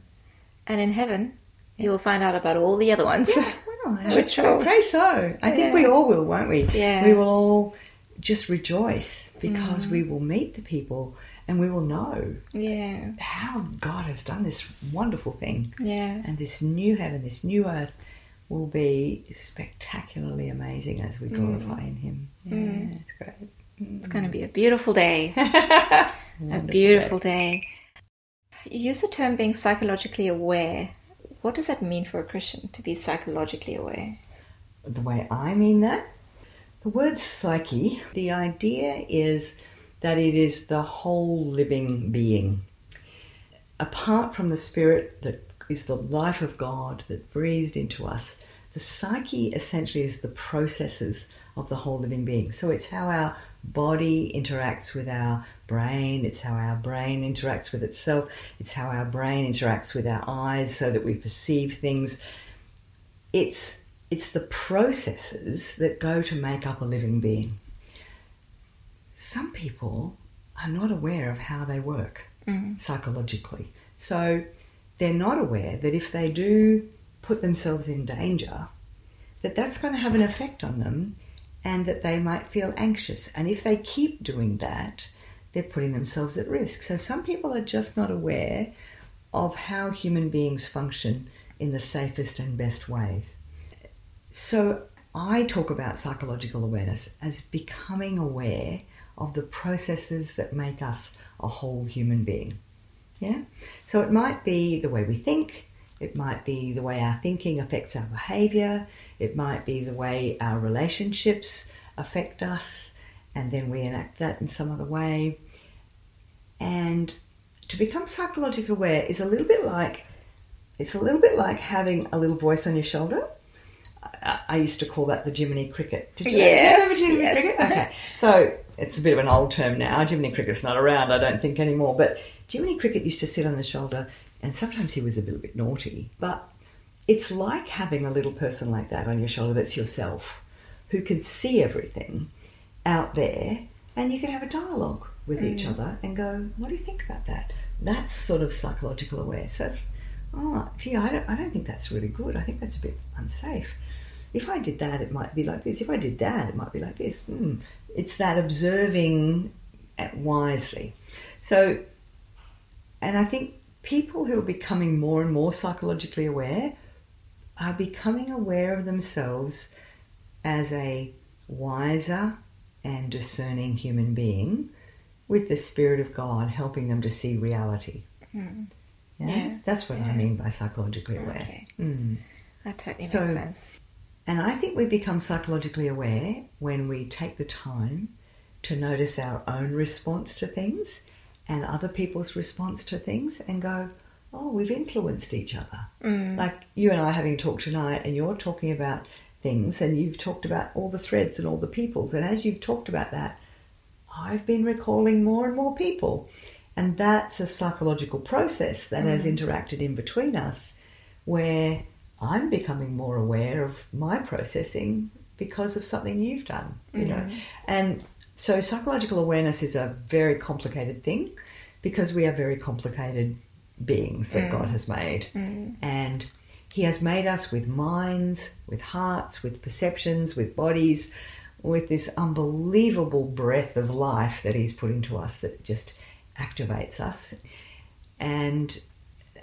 And in heaven, you'll find out about all the other ones. well, I pray, pray so. I think we all will, won't we? Yeah. We will all just rejoice because we will meet the people and we will know yeah. how God has done this wonderful thing. Yeah. And this new heaven, this new earth will be spectacularly amazing as we glorify mm. in Him. Yeah, mm. it's great. It's going to be a beautiful day. (laughs) a beautiful day. You use the term being psychologically aware. What does that mean for a Christian to be psychologically aware? the way I mean that. The word psyche, the idea is that it is the whole living being. Apart from the spirit that is the life of God that breathed into us, the psyche essentially is the processes of the whole living being. So it's how our body interacts with our brain, it's how our brain interacts with itself, it's how our brain interacts with our eyes so that we perceive things it's it's the processes that go to make up a living being. Some people are not aware of how they work mm-hmm. psychologically. So they're not aware that if they do put themselves in danger, that that's going to have an effect on them and that they might feel anxious. And if they keep doing that, they're putting themselves at risk. So some people are just not aware of how human beings function in the safest and best ways. So I talk about psychological awareness as becoming aware of the processes that make us a whole human being. Yeah? So it might be the way we think, it might be the way our thinking affects our behavior, it might be the way our relationships affect us, and then we enact that in some other way. And to become psychologically aware is a little bit like it's a little bit like having a little voice on your shoulder. I, I used to call that the Jiminy Cricket. Did you Yes, Jiminy yes. Cricket? Okay, (laughs) so it's a bit of an old term now. Jiminy Cricket's not around, I don't think anymore. But Jiminy Cricket used to sit on the shoulder, and sometimes he was a little bit naughty. But it's like having a little person like that on your shoulder that's yourself, who can see everything out there, and you can have a dialogue with each other and go, "What do you think about that?" That's sort of psychological awareness. So, oh, gee, I don't, I don't think that's really good. I think that's a bit unsafe. If I did that, it might be like this. If I did that, it might be like this. Hmm. It's that observing wisely. So, and I think people who are becoming more and more psychologically aware are becoming aware of themselves as a wiser and discerning human being with the Spirit of God helping them to see reality. Yeah? Yeah. That's what I mean by psychologically aware. Okay. Mm. That totally So- makes sense. And I think we become psychologically aware when we take the time to notice our own response to things and other people's response to things and go, oh, we've influenced each other. Mm. Like you and I having talked tonight, and you're talking about things, and you've talked about all the threads and all the peoples. And as you've talked about that, I've been recalling more and more people. And that's a psychological process that has mm. interacted in between us where I'm becoming more aware of my processing because of something you've done, you know. Mm-hmm. And so psychological awareness is a very complicated thing because we are very complicated beings that God mm. has made. Mm. And he has made us with minds, with hearts, with perceptions, with bodies, with this unbelievable breath of life that he's put into us that just activates us. And uh,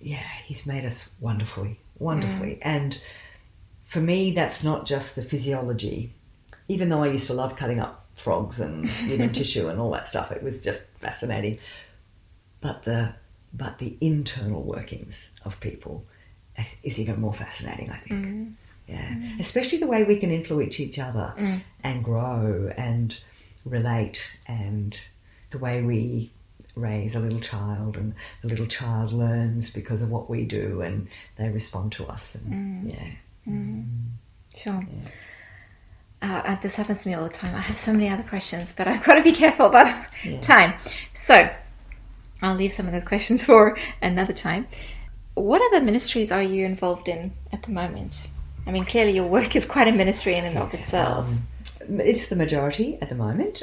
yeah, he's made us wonderfully, wonderfully. Mm. And for me, that's not just the physiology. Even though I used to love cutting up frogs and human (laughs) tissue and all that stuff, it was just fascinating. But the but the internal workings of people is even more fascinating, I think. Mm. Yeah, mm. especially the way we can influence each other and grow and relate, and the way we raise a little child, and the little child learns because of what we do, and they respond to us. And yeah, Sure. uh, this happens to me all the time. I have so many other questions, but I've got to be careful about yeah. time. So I'll leave some of those questions (laughs) for another time. What other ministries are you involved in at the moment? I mean, clearly your work is quite a ministry in and of itself. Um, it's the majority at the moment.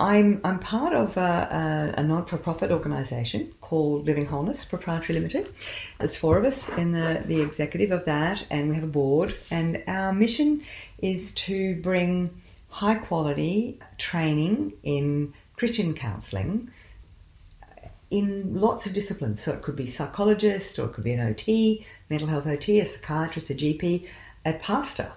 I'm, I'm part of a, a, a non for profit organisation called Living Wholeness Proprietary Limited. There's four of us in the, the executive of that, and we have a board. And our mission is to bring high quality training in Christian counselling in lots of disciplines. So it could be psychologist, or it could be an OT, mental health OT, a psychiatrist, a GP, a pastor.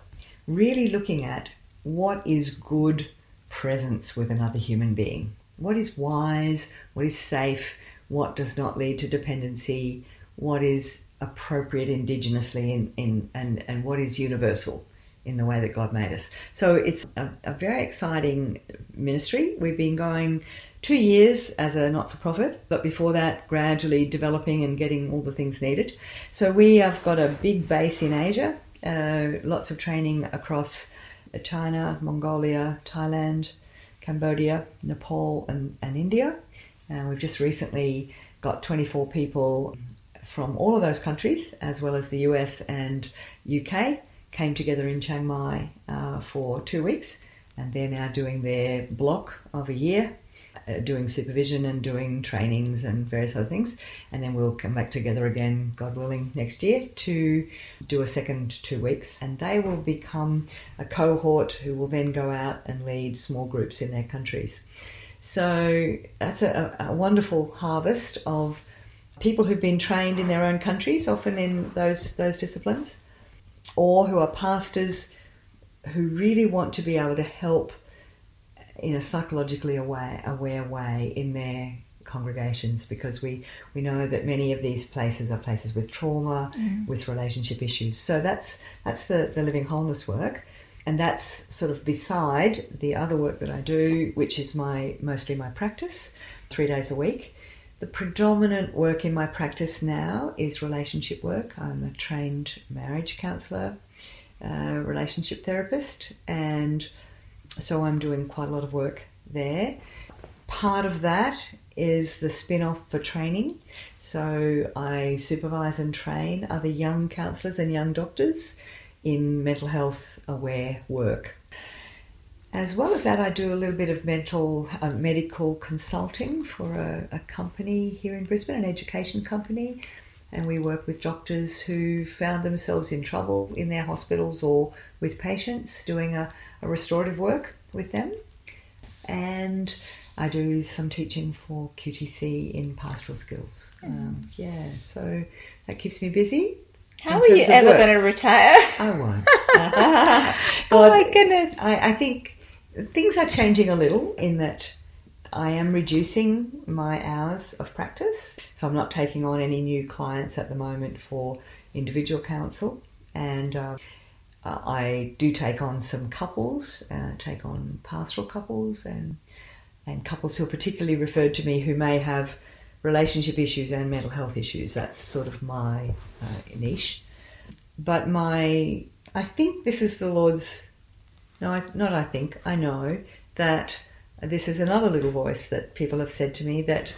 Really looking at what is good presence with another human being. What is wise? What is safe? What does not lead to dependency? What is appropriate indigenously in, in, and, and what is universal in the way that God made us? So it's a, a very exciting ministry. We've been going two years as a not for profit, but before that, gradually developing and getting all the things needed. So we have got a big base in Asia, uh, lots of training across China, Mongolia, Thailand, Cambodia, Nepal, and, and India. And we've just recently got 24 people from all of those countries, as well as the US and UK, came together in Chiang Mai uh, for two weeks. And they're now doing their block of a year uh, doing supervision and doing trainings and various other things. And then we'll come back together again, God willing, next year to do a second two weeks. And they will become a cohort who will then go out and lead small groups in their countries. So that's a, a wonderful harvest of people who've been trained in their own countries, often in those those disciplines, or who are pastors who really want to be able to help in a psychologically aware, aware way in their congregations because we, we know that many of these places are places with trauma, mm. with relationship issues. So that's that's the, the living wholeness work. And that's sort of beside the other work that I do, which is my mostly my practice, three days a week. The predominant work in my practice now is relationship work. I'm a trained marriage counsellor, uh, relationship therapist, and so I'm doing quite a lot of work there. Part of that is the spin off for training. So I supervise and train other young counsellors and young doctors in mental health aware work. As well as that, I do a little bit of mental uh, medical consulting for a, a, company here in Brisbane, an education company, and we work with doctors who found themselves in trouble in their hospitals or with patients, doing a, a restorative work with them. And I do some teaching for QTC in pastoral skills. Mm. Um, yeah, so that keeps me busy. How are you ever going to retire? (laughs) I won't. (laughs) (laughs) oh my goodness. I, I think things are changing a little in that I am reducing my hours of practice. So I'm not taking on any new clients at the moment for individual counsel. And uh, uh, I do take on some couples, uh, take on pastoral couples and and couples who are particularly referred to me who may have relationship issues and mental health issues. That's sort of my uh, niche. But my, I think this is the Lord's. No, I, not I think. I know that this is another little voice that people have said to me that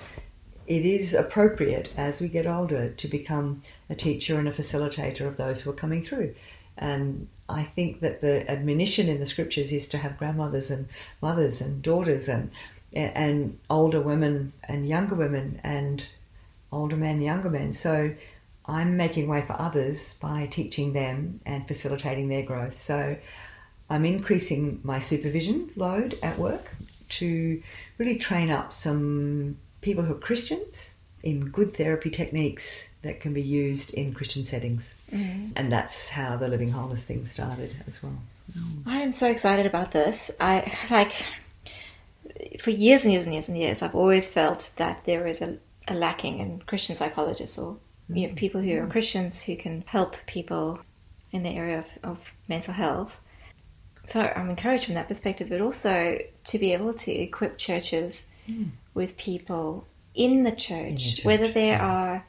it is appropriate as we get older to become a teacher and a facilitator of those who are coming through. And I think that the admonition in the scriptures is to have grandmothers and mothers and daughters and and older women and younger women and older men, younger men. So I'm making way for others by teaching them and facilitating their growth. So I'm increasing my supervision load at work to really train up some people who are Christians in good therapy techniques that can be used in Christian settings. Mm. And that's how the Living Wholeness thing started as well. Mm. I am so excited about this. I like for years and years and years and years, I've always felt that there is a, a lacking in Christian psychologists or mm. you know, people who are mm. Christians who can help people in the area of, of mental health. So I'm encouraged from that perspective, but also to be able to equip churches mm. with people in the church, in the church whether they are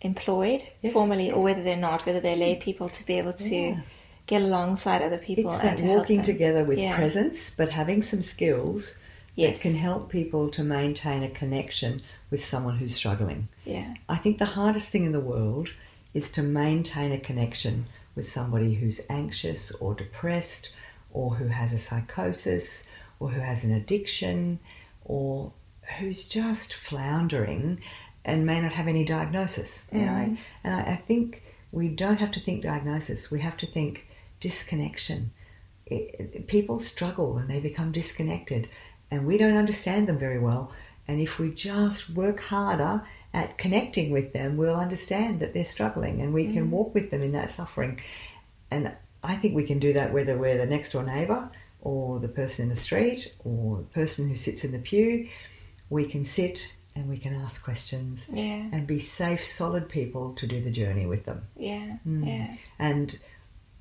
employed yes, formally yes. or whether they're not, whether they're lay people, to be able to yeah. get alongside other people. It's and that walking together with Yeah. presence, but having some skills Yes. that can help people to maintain a connection with someone who's struggling. Yeah. I think the hardest thing in the world is to maintain a connection with somebody who's anxious or depressed or who has a psychosis or who has an addiction or who's just floundering and may not have any diagnosis. You know? Mm-hmm. And I, I think we don't have to think diagnosis, we have to think disconnection. It, it- people struggle and they become disconnected, and we don't understand them very well. And if we just work harder at connecting with them, we'll understand that they're struggling and we can mm-hmm. walk with them in that suffering. And I think we can do that whether we're the next door neighbour or the person in the street or the person who sits in the pew. We can sit and we can ask questions Yeah. and be safe, solid people to do the journey with them. Yeah. Mm. Yeah. And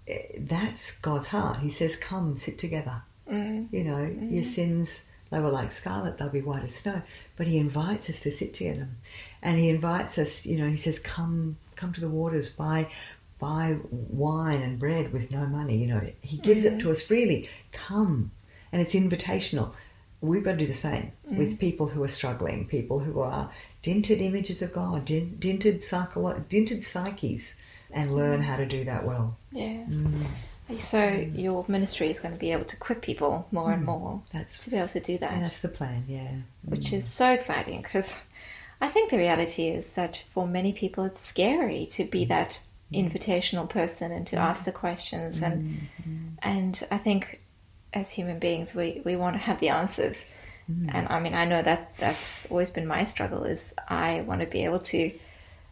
eh, that's God's heart. He says, Come, sit together. Mm. You know, your sins, they were like scarlet, they'll be white as snow. But He invites us to sit together. And He invites us, you know, He says, Come, come to the waters, buy, buy wine and bread with no money. You know, He gives it mm. to us freely. Come. And it's invitational. We've got to do the same mm. with people who are struggling, people who are dinted images of God, din- dinted, psycholo- dinted psyches, and mm. learn how to do that well. Yeah. Mm. So your ministry is going to be able to equip people more and more That's to be able to do that. and that's the plan. Yeah. which is so exciting because I think the reality is that for many people it's scary to be that invitational person and to mm. ask the questions and mm-hmm. and I think as human beings we, we want to have the answers. Mm-hmm. And I mean I know that that's always been my struggle is I want to be able to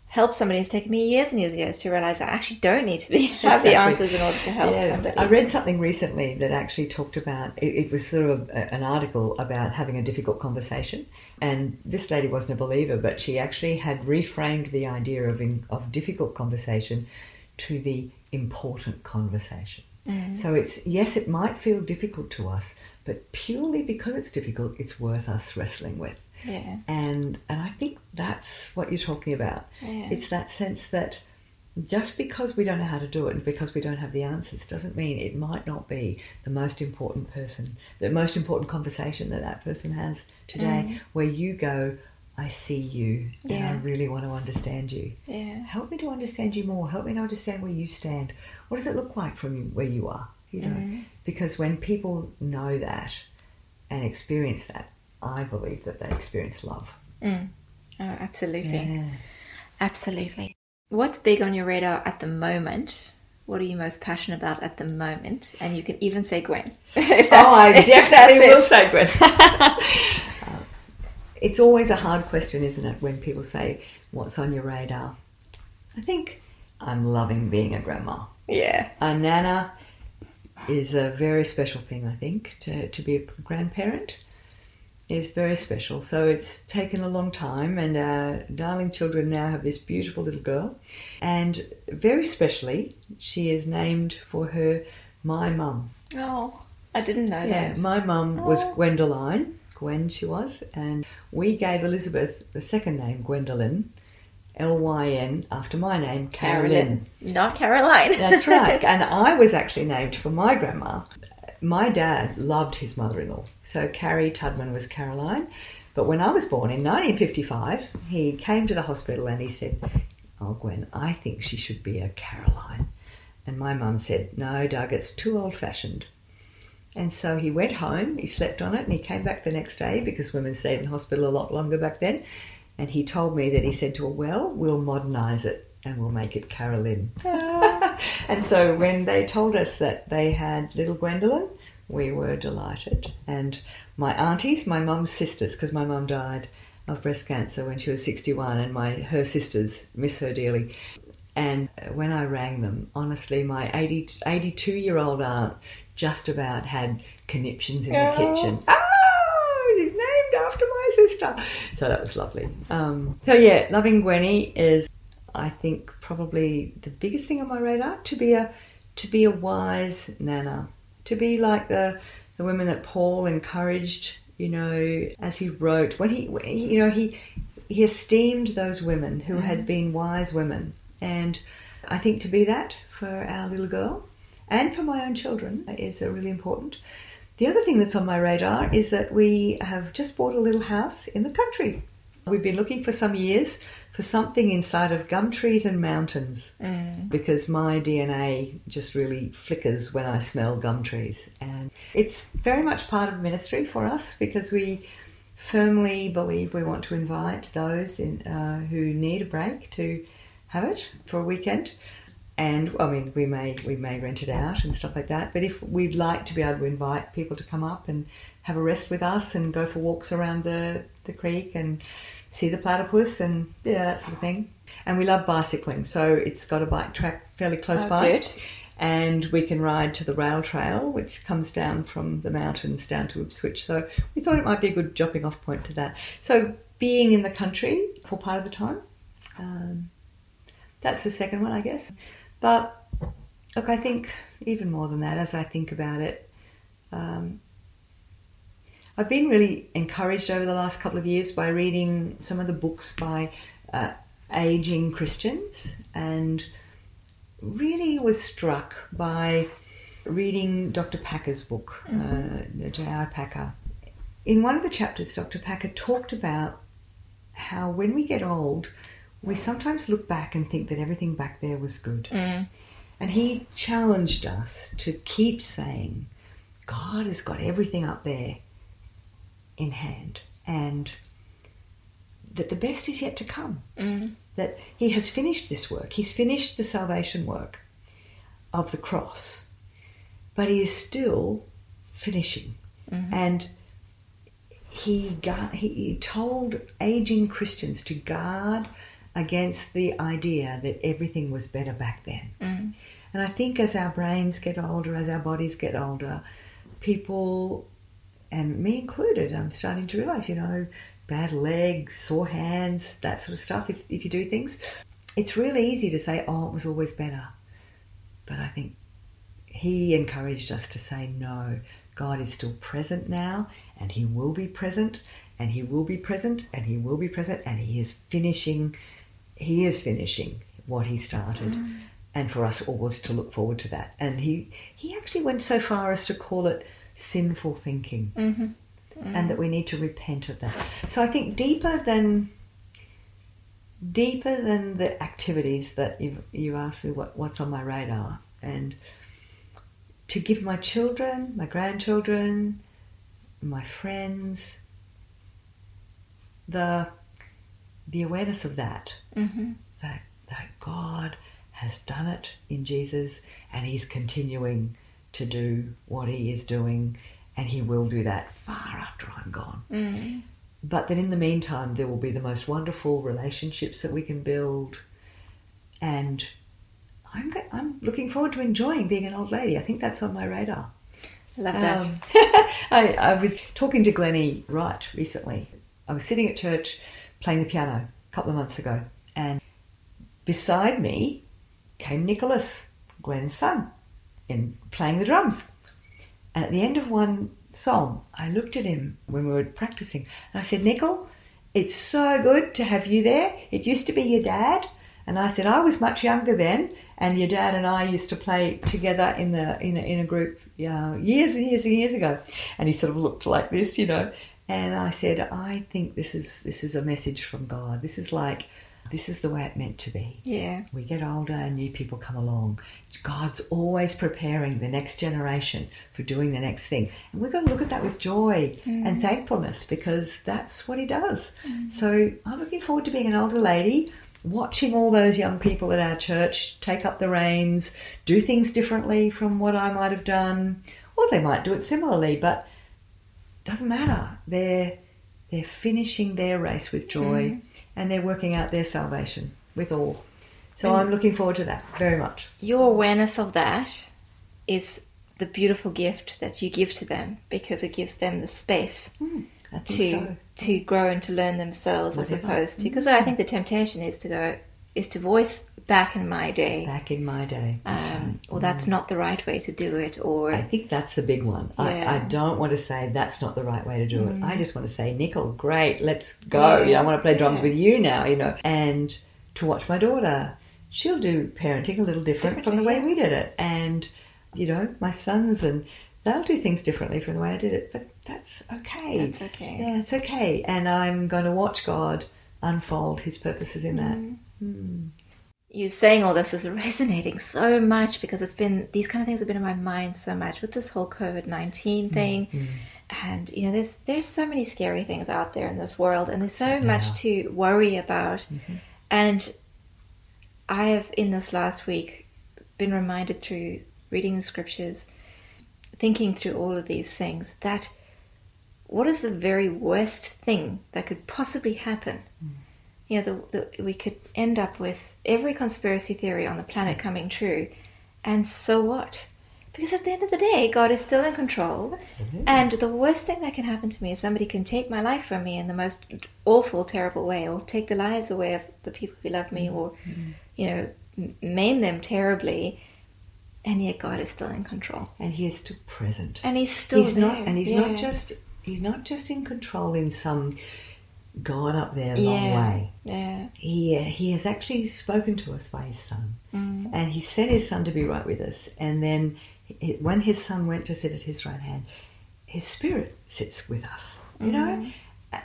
help somebody it's taken me years and years and years to realize I actually don't need to be (laughs) have the answers in order to help Yeah, somebody. I read something recently that actually talked about it, it was sort of a, an article about having a difficult conversation, and this lady wasn't a believer, but she actually had reframed the idea of in, of difficult conversation to the important conversation. Mm. So it's yes, it might feel difficult to us, but purely because it's difficult, it's worth us wrestling with. yeah and and I think that's what you're talking about. Yeah. It's that sense that just because we don't know how to do it and because we don't have the answers doesn't mean it might not be the most important person, the most important conversation that that person has today. Mm. Where you go, I see you, and Yeah. I really want to understand you. yeah Help me to understand you more. Help me to understand where you stand. What does it look like from where you are? You know, mm. because when people know that and experience that, I believe that they experience love. Mm. oh absolutely Yeah. Absolutely. What's big on your radar at the moment? What are you most passionate about at the moment? And you can even say (laughs) Gwen. Oh, I (laughs) definitely will it. say Gwen. Uh, it's always a hard question, isn't it, when people say, What's on your radar? I think I'm loving being a grandma. Yeah. A nana is a very special thing, I think, to, to be a grandparent. Is very special. So it's taken a long time, and our darling children now have this beautiful little girl. And very specially, she is named for her, my mum. Oh, I didn't know Yeah, that. my mum was Oh. Gwendoline, Gwen she was, and we gave Elizabeth the second name, Gwendolyn, L Y N, after my name, Carolyn. Carolyn, not Caroline. That's right. (laughs) And I was actually named for my grandma. My dad loved his mother in law. So Carrie Tudman was Caroline. But when I was born in 1955, he came to the hospital and he said, Oh, Gwen, I think she should be a Caroline. And my mum said, No, Doug, it's too old fashioned. And so he went home, he slept on it, and he came back the next day because women stayed in hospital a lot longer back then. And he told me that he said to her, Well, we'll modernise it and we'll make it Carolyn. Ah. (laughs) and so when they told us that they had little Gwendolyn, we were delighted. And my aunties, my mum's sisters, because my mum died of breast cancer when she was 61, and my her sisters miss her dearly. And when I rang them, honestly, my 80, 82 year old aunt just about had conniptions in the Oh. kitchen. Oh, is named after my sister. So that was lovely. Um, so yeah, loving Gwenny is, I think, probably the biggest thing on my radar. To be a, to be a wise nana, to be like the the women that Paul encouraged. You know, as he wrote, when he, you know, he he esteemed those women who mm-hmm. had been wise women, and I think to be that for our little girl, and for my own children is really important. The other thing that's on my radar is that we have just bought a little house in the country. We've been looking for some years for something inside of gum trees and mountains because my DNA just really flickers when I smell gum trees. And it's very much part of ministry for us because we firmly believe we want to invite those in, uh, who need a break to have it for a weekend. And I mean, we may we may rent it out and stuff like that. But if we'd like to be able to invite people to come up and have a rest with us and go for walks around the, the creek and see the platypus and yeah, that sort of thing. And we love bicycling, so it's got a bike track fairly close Oh, by. good. And we can ride to the rail trail, which comes down from the mountains down to Ipswich. So we thought it might be a good jumping off point to that. So being in the country for part of the time, um, that's the second one, I guess. But look, I think even more than that, as I think about it, um, I've been really encouraged over the last couple of years by reading some of the books by uh, aging Christians and really was struck by reading Dr. Packer's book, uh, J.I. Packer. In one of the chapters, Dr. Packer talked about how when we get old, we sometimes look back and think that everything back there was good. And he challenged us to keep saying, God has got everything up there in hand, and that the best is yet to come. Mm-hmm. That he has finished this work, he's finished the salvation work of the cross, but he is still finishing. Mm-hmm. And he, gu- he he told aging Christians to guard against the idea that everything was better back then. Mm-hmm. And I think as our brains get older, as our bodies get older, people, and me included, I'm starting to realize, you know, bad leg, sore hands, that sort of stuff, if, if you do things, it's really easy to say, oh, it was always better. But I think he encouraged us to say, no, God is still present now, and he will be present, and he will be present, and he will be present, and he is finishing, he is finishing what he started. Mm. And for us always to look forward to that. And he, he actually went so far as to call it sinful thinking. And that we need to repent of that. So I think deeper than deeper than the activities that you you asked me what, what's on my radar. And to give my children, my grandchildren, my friends the the awareness of that. Mm-hmm. that that God has done it in Jesus and he's continuing to do what he is doing and he will do that far after I'm gone. Mm. But that in the meantime there will be the most wonderful relationships that we can build and I'm I'm looking forward to enjoying being an old lady. I think that's on my radar. Love that. Um, (laughs) I, I was talking to Glennie Wright recently. I was sitting at church playing the piano a couple of months ago, and beside me came Nicholas, Glen's son, in playing the drums. And at the end of one song, I looked at him when we were practicing, and I said, "Nickel, it's so good to have you there. It used to be your dad." And I said, I was much younger then, and your dad and I used to play together in the in a, in a group uh, years and years and years ago. And he sort of looked like this, you know. And I said, I think this is this is a message from God. This is like this is the way it meant to be. Yeah. We get older and new people come along. God's always preparing the next generation for doing the next thing. And we've got to look at that with joy and mm. thankfulness because that's what He does. Mm. So I'm looking forward to being an older lady, watching all those young people at our church take up the reins, do things differently from what I might have done, or they might do it similarly, but doesn't matter. They're they're finishing their race with joy mm. And they're working out their salvation with all. So I'm looking forward to that very much. Your awareness of that is the beautiful gift that you give to them because it gives them the space hmm, think to so. to grow and to learn themselves as opposed to because hmm. I think the temptation is to go is to voice back in my day Back in my day. That's um, right. or that's not the right way to do it or I think that's the big one. Yeah. I, I don't want to say that's not the right way to do it. I just want to say, Nickel, great, let's go. You know, I want to play drums Yeah. with you now, you know. And to watch my daughter, she'll do parenting a little different from the way we did it. And you know, my sons and they'll do things differently from the way I did it, but that's okay. That's okay. Yeah, it's okay. And I'm going to watch God unfold his purposes in that. Mm. You saying all this is resonating so much because it's been these kind of things have been in my mind so much with this whole COVID nineteen thing, and you know there's there's so many scary things out there in this world, and there's so much to worry about, and I have in this last week been reminded through reading the scriptures, thinking through all of these things that what is the very worst thing that could possibly happen? You know, the, the, we could end up with every conspiracy theory on the planet hmm. coming true, and so what? Because at the end of the day, God is still in control. Absolutely. And the worst thing that can happen to me is somebody can take my life from me in the most awful, terrible way, or take the lives away of the people who love me, hmm. or, hmm. you know, maim them terribly. And yet God is still in control. And he is still present. And He's still he's there. not and he's Yeah. not just he's not just in control in some God up there a long way. Yeah. He he has actually spoken to us by his son, Mm. and he sent his son to be right with us. And then he- when his son went to sit at his right hand, his spirit sits with us. You know, Mm. Uh,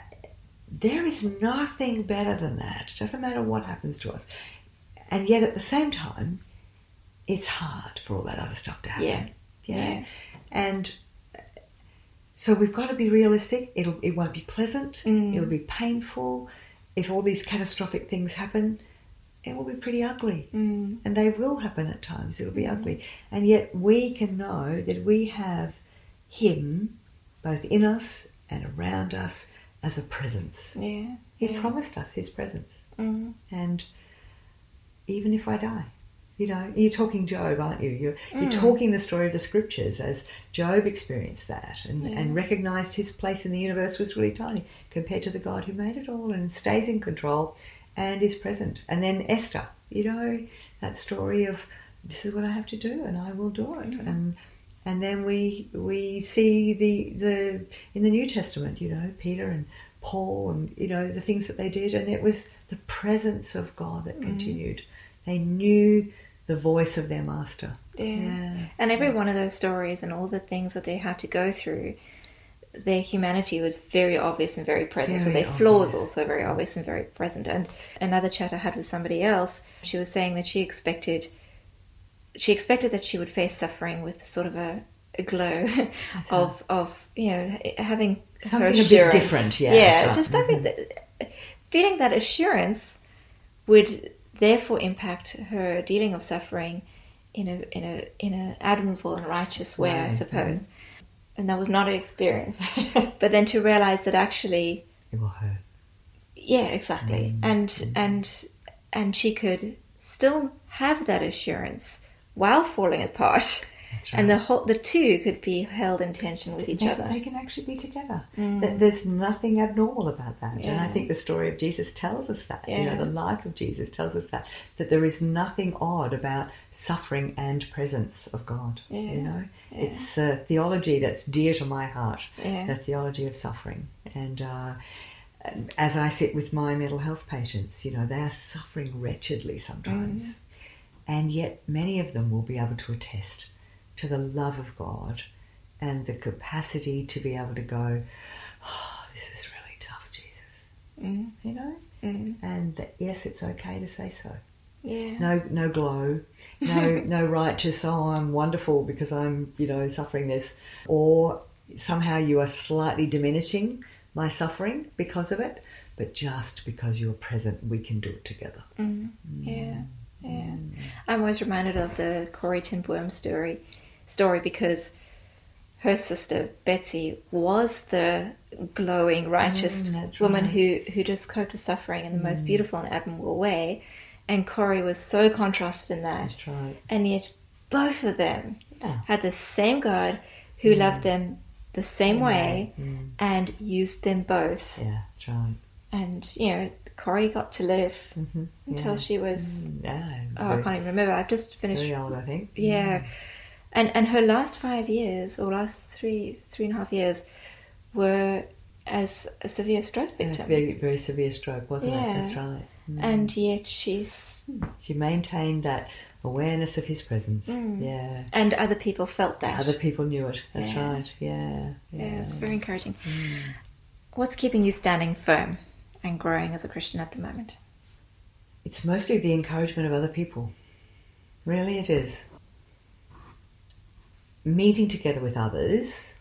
there is nothing better than that. It doesn't matter what happens to us, and yet at the same time, it's hard for all that other stuff to happen. Yeah. yeah. Yeah. and. So we've got to be realistic. It'll it won't be pleasant. Mm. It'll be painful. If all these catastrophic things happen, it will be pretty ugly. Mm. And they will happen at times. It'll be ugly. And yet we can know that we have Him both in us and around us as a presence. Yeah. He yeah. promised us His presence. Mm. And even if I die, you know, you're talking Job, aren't you? You're, you're Mm. talking the story of the scriptures as Job experienced that and, Yeah. and recognized his place in the universe was really tiny compared to the God who made it all and stays in control and is present. And then Esther, you know, that story of this is what I have to do and I will do it. Mm. And and then we we see the the in the New Testament, you know, Peter and Paul and you know the things that they did, and it was the presence of God that continued. They knew the voice of their master. Yeah. And every one of those stories and all the things that they had to go through, their humanity was very obvious and very present. so Very their flaws also very obvious and very present. And another chat I had with somebody else, she was saying that she expected she expected that she would face suffering with sort of a, a glow (laughs) of of you know having her Something a bit different, yeah, yeah, that's just having mm-hmm. the, feeling that assurance would therefore impact her dealing of suffering in a in a in a admirable and righteous way, I Right, suppose. And that was not an experience. (laughs) but then to realize that actually, It will hurt. yeah, exactly, mm, and mm, mm. and and she could still have that assurance while falling apart, right. and the whole the two could be held in tension with each they, other. they can actually be together. Th- There's nothing abnormal about that. And I think the story of Jesus tells us that. You know, the life of Jesus tells us that. That there is nothing odd about suffering and presence of God. Yeah. You know? Yeah. It's a theology that's dear to my heart. Yeah. The theology of suffering. And uh, as I sit with my mental health patients, you know, they are suffering wretchedly sometimes. And yet many of them will be able to attest to the love of God and the capacity to be able to go, oh, this is really tough, Jesus. Mm. You know? Mm. And that, yes, it's okay to say so. Yeah. No, no glow, no, (laughs) no righteous. Oh, I'm wonderful because I'm, you know, suffering this, or somehow you are slightly diminishing my suffering because of it. But just because you're present, we can do it together. Mm. Yeah, yeah. I'm always reminded of the Corrie ten Boom story, story because her sister Betsy was the glowing, righteous Mm, woman right. who who just coped with suffering in the most beautiful and admirable way, and Corrie was so contrasted in that, That's right. and yet both of them Yeah. had the same God who loved them the same way Mm. and used them both, Yeah, that's right. and you know Corrie got to live hmm until she was. Mm, yeah, Oh, I can't even remember. I've just finished. very old, I think. Yeah, and and her last five years or last three three and a half years were as a severe stroke victim, very, very severe stroke, wasn't Yeah. it? That's right. Mm. and yet she's hmm. She maintained that awareness of His presence. Hmm. Yeah. And other people felt that. Other people knew it. That's Yeah. right. Yeah. yeah, Yeah. it's very encouraging. Hmm. What's keeping you standing firm and growing as a Christian at the moment? It's mostly the encouragement of other people. Really, it is. Meeting together with others,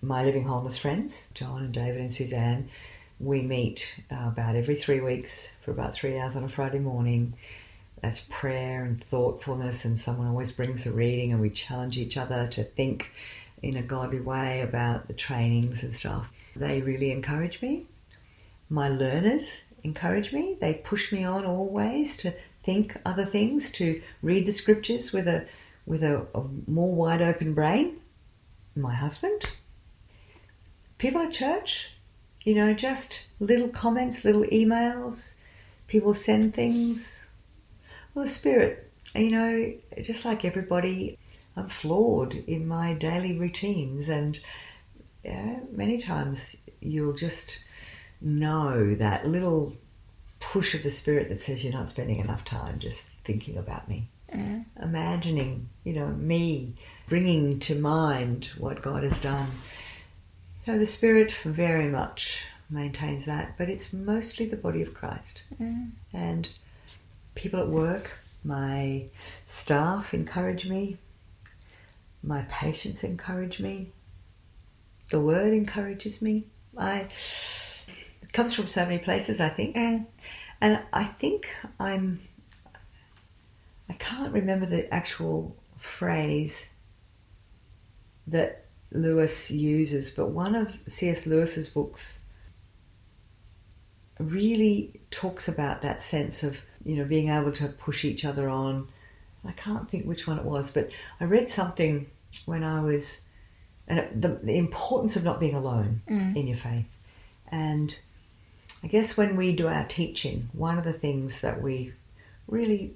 my living wholeness friends, John and David and Suzanne, we meet uh, about every three weeks for about three hours on a Friday morning. That's prayer and thoughtfulness, and someone always brings a reading, and we challenge each other to think in a godly way about the trainings and stuff. They really encourage me my learners encourage me. They push me on always to think other things, to read the scriptures with a with a, a more wide open brain. My husband, people at church, you know, just little comments, little emails. People send things. Well, the spirit, you know, just like everybody, I'm flawed in my daily routines, and yeah, many times you'll just know that little push of the spirit that says you're not spending enough time just thinking about me. Imagining, you know, me bringing to mind what God has done. You know, the spirit very much maintains that, but it's mostly the body of Christ. And people at work, my staff encourage me, my patients encourage me, the word encourages me. I it comes from so many places, I think. And I think I'm I can't remember the actual phrase that Lewis uses, but one of C.S. Lewis's books really talks about that sense of, you know, being able to push each other on. I can't think which one it was, but I read something when I was and it- the, the importance of not being alone mm. in your faith. And I guess when we do our teaching, one of the things that we really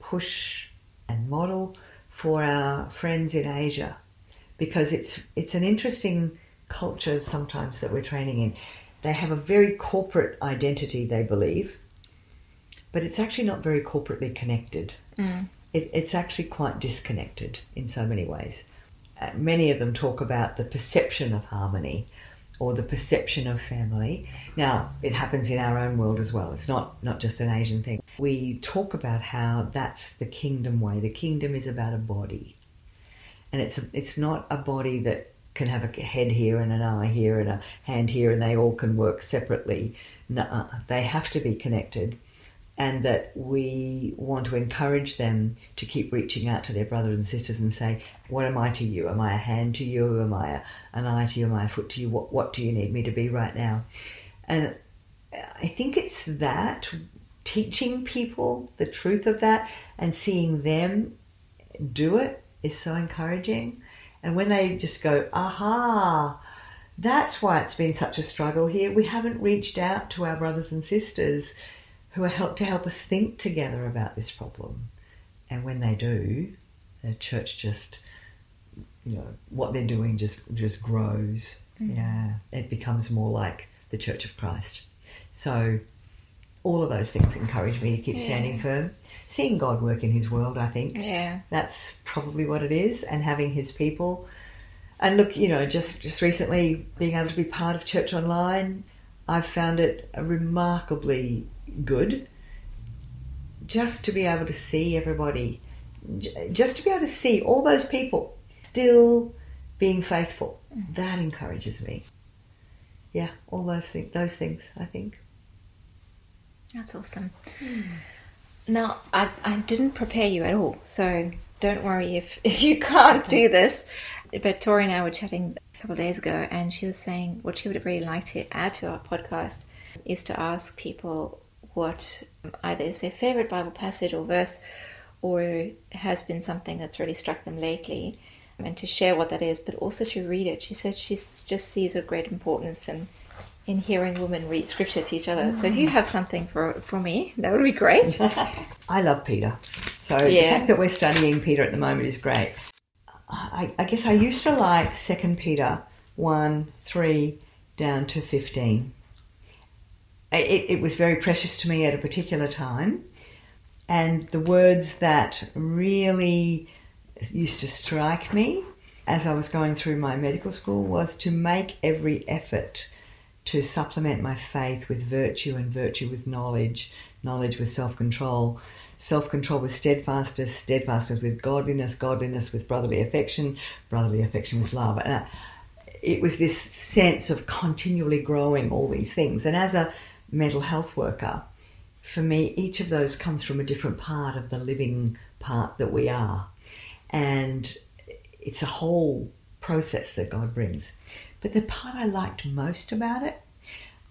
push and model for our friends in Asia, because it's it's an interesting culture sometimes that we're training in. They have a very corporate identity, they believe, but it's actually not very corporately connected. It, it's actually quite disconnected in so many ways. Uh, many of them talk about the perception of harmony or the perception of family. Now, it happens in our own world as well. It's not, not just an Asian thing. We talk about how that's the kingdom way. The kingdom is about a body. And it's, a, it's not a body that can have a head here and an eye here and a hand here and they all can work separately. nuh They have to be connected and that we want to encourage them to keep reaching out to their brothers and sisters and say, What am I to you? Am I a hand to you? Am I a, an eye to you? Am I a foot to you? What, what do you need me to be right now? And I think it's that teaching people the truth of that and seeing them do it is so encouraging. And when they just go, Aha, that's why it's been such a struggle here. We haven't reached out to our brothers and sisters who are help to help us think together about this problem. And when they do, the church just, you know, what they're doing just just grows. Mm. Yeah, it becomes more like the Church of Christ. So, all of those things encourage me to keep standing firm. Seeing God work in His world, I think Yeah. that's probably what it is and having his people. And look you know just just recently being able to be part of church online i've found it remarkably good just to be able to see everybody just to be able to see all those people still being faithful. Mm. That encourages me. Yeah all those things those things i think That's awesome. Hmm. Now, I, I didn't prepare you at all, so don't worry if, (laughs) if you can't do this. But Tori and I were chatting a couple of days ago, and she was saying what she would have really like to add to our podcast is to ask people what um, either is their favorite Bible passage or verse, or has been something that's really struck them lately, and to share what that is, but also to read it. She said she just sees a great importance in in hearing women read scripture to each other. So if you mm. have something for for me, that would be great. (laughs) I love Peter. So the fact that we're studying Peter at the moment is great. I, I guess I used to like Second Peter one three down to fifteen. It, it was very precious to me at a particular time, And the words that really used to strike me as I was going through my medical school was to make every effort to supplement my faith with virtue and virtue with knowledge, knowledge with self control, self control with steadfastness, steadfastness with godliness, godliness with brotherly affection, brotherly affection with love. And uh, it was this sense of continually growing all these things. And as a mental health worker, for me, each of those comes from a different part of the living part that we are. And it's a whole process that God brings. But the part I liked most about it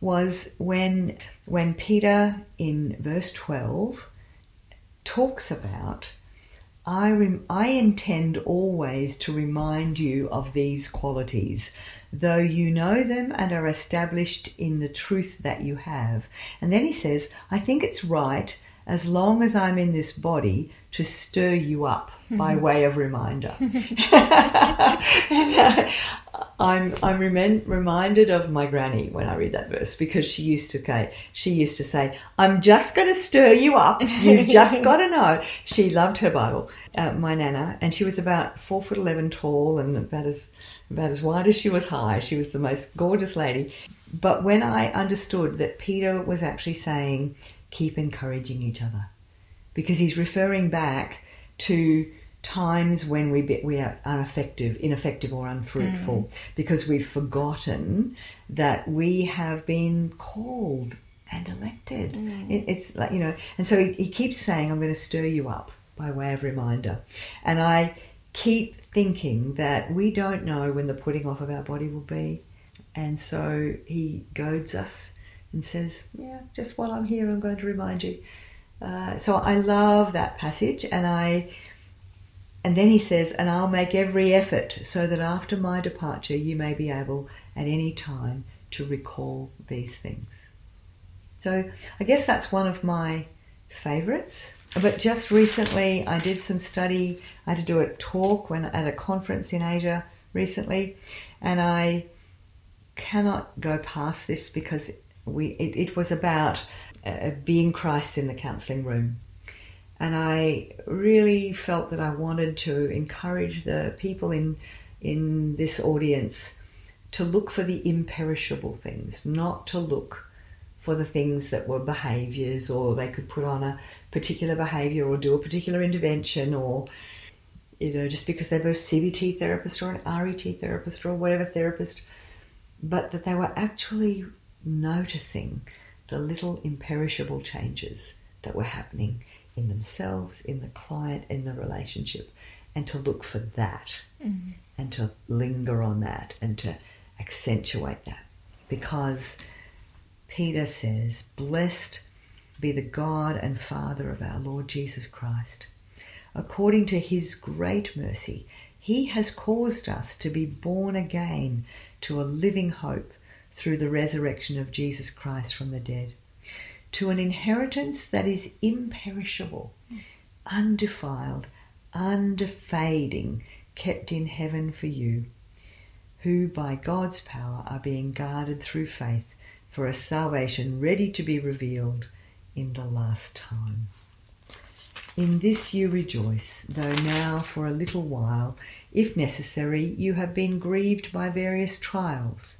was when when Peter in verse 12 talks about I, rem- I intend always to remind you of these qualities, though you know them and are established in the truth that you have. And then he says, I think it's right, as long as I'm in this body, to stir you up by way of reminder. and, (laughs) uh, I'm I'm reminded of my granny when I read that verse because she used to say she used to say I'm just going to stir you up. You've just (laughs) got to know. She loved her Bible, uh, my nana, and she was about four foot eleven tall and about as about as wide as she was high. She was the most gorgeous lady. But when I understood that Peter was actually saying, keep encouraging each other, because he's referring back to times when we be, we are ineffective, ineffective or unfruitful mm. because we've forgotten that we have been called and elected. Mm. It, it's like you know, and so he, he keeps saying, "I'm going to stir you up" by way of reminder, and I keep thinking that we don't know when the putting off of our body will be, and so he goads us and says, "Yeah, just while I'm here, I'm going to remind you." Uh, so I love that passage, and I and then he says, And I'll make every effort so that after my departure you may be able at any time to recall these things. So I guess that's one of my favorites. But just recently I did some study. I had to do a talk when at a conference in Asia recently, and I cannot go past this because we it, it was about uh, being Christ in the counselling room. And I really felt that I wanted to encourage the people in in this audience to look for the imperishable things, not to look for the things that were behaviors or they could put on a particular behavior or do a particular intervention or you know just because they were a CBT therapist or an RET therapist or whatever therapist but that they were actually noticing the little imperishable changes that were happening in themselves, in the client, in the relationship, and to look for that mm-hmm. and to linger on that and to accentuate that. Because Peter says, Blessed be the God and Father of our Lord Jesus Christ. According to his great mercy, he has caused us to be born again to a living hope through the resurrection of Jesus Christ from the dead to an inheritance that is imperishable, undefiled, undefading, kept in heaven for you, who by God's power are being guarded through faith for a salvation ready to be revealed in the last time. In this you rejoice, though now for a little while, if necessary, you have been grieved by various trials,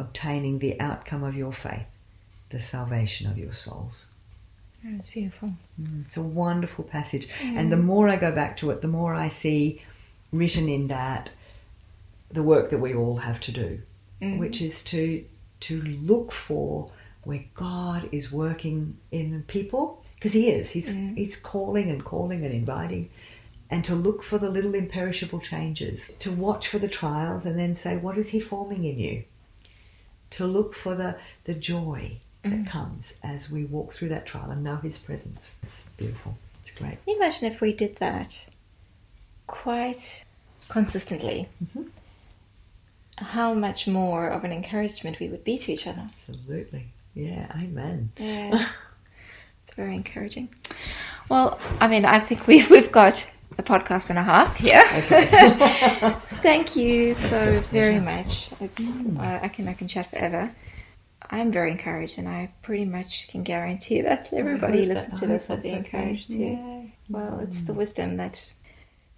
obtaining the outcome of your faith, the salvation of your souls. That's beautiful. Mm, it's a wonderful passage. Mm. And the more I go back to it, the more I see written in that the work that we all have to do, mm. which is to to look for where God is working in people, because He is. He's mm. He's calling and calling and inviting, and to look for the little imperishable changes, to watch for the trials, and then say, what is He forming in you? To look for the the joy that mm. comes as we walk through that trial and know His presence. It's beautiful. it's great. Can you imagine if we did that quite consistently? Mm-hmm. How much more of an encouragement we would be to each other. Absolutely. Yeah, amen. Yeah. (laughs) it's very encouraging. Well, I mean, I think we've, (laughs) we've got a podcast and a half here. (laughs) Thank you so very much. It's mm. uh, I can I can chat forever. I'm very encouraged, and I pretty much can guarantee that everybody who listens to this will be encouraged too. Yeah. Well, it's the mm. wisdom that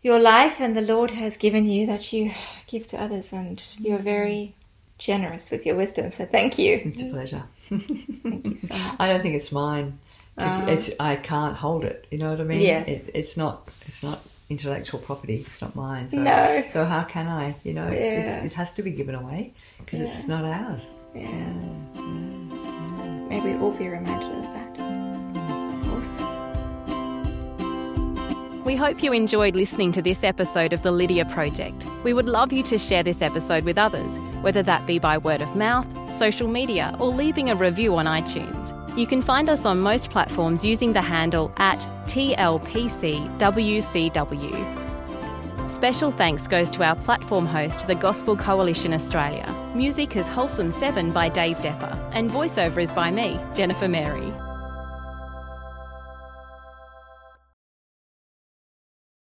your life and the Lord has given you that you give to others, and you're mm. very generous with your wisdom. So thank you. It's a pleasure. Thank you so (laughs) much. I don't think it's mine. To, Ah. it's, I can't hold it. You know what I mean? Yes. It's, it's not. It's not intellectual property. It's not mine. So, No. So how can I? You know, Yeah. it's, it has to be given away because it's not ours. Yeah. May we all be reminded of that. Awesome. We hope you enjoyed listening to this episode of the Lydia Project. We would love you to share this episode with others, whether that be by word of mouth, social media, or leaving a review on iTunes. You can find us on most platforms using the handle at TLPCWCW. Special thanks goes to our platform host, the Gospel Coalition Australia. Music is Wholesome 7 by Dave Depper, and voiceover is by me, Jennifer Mary.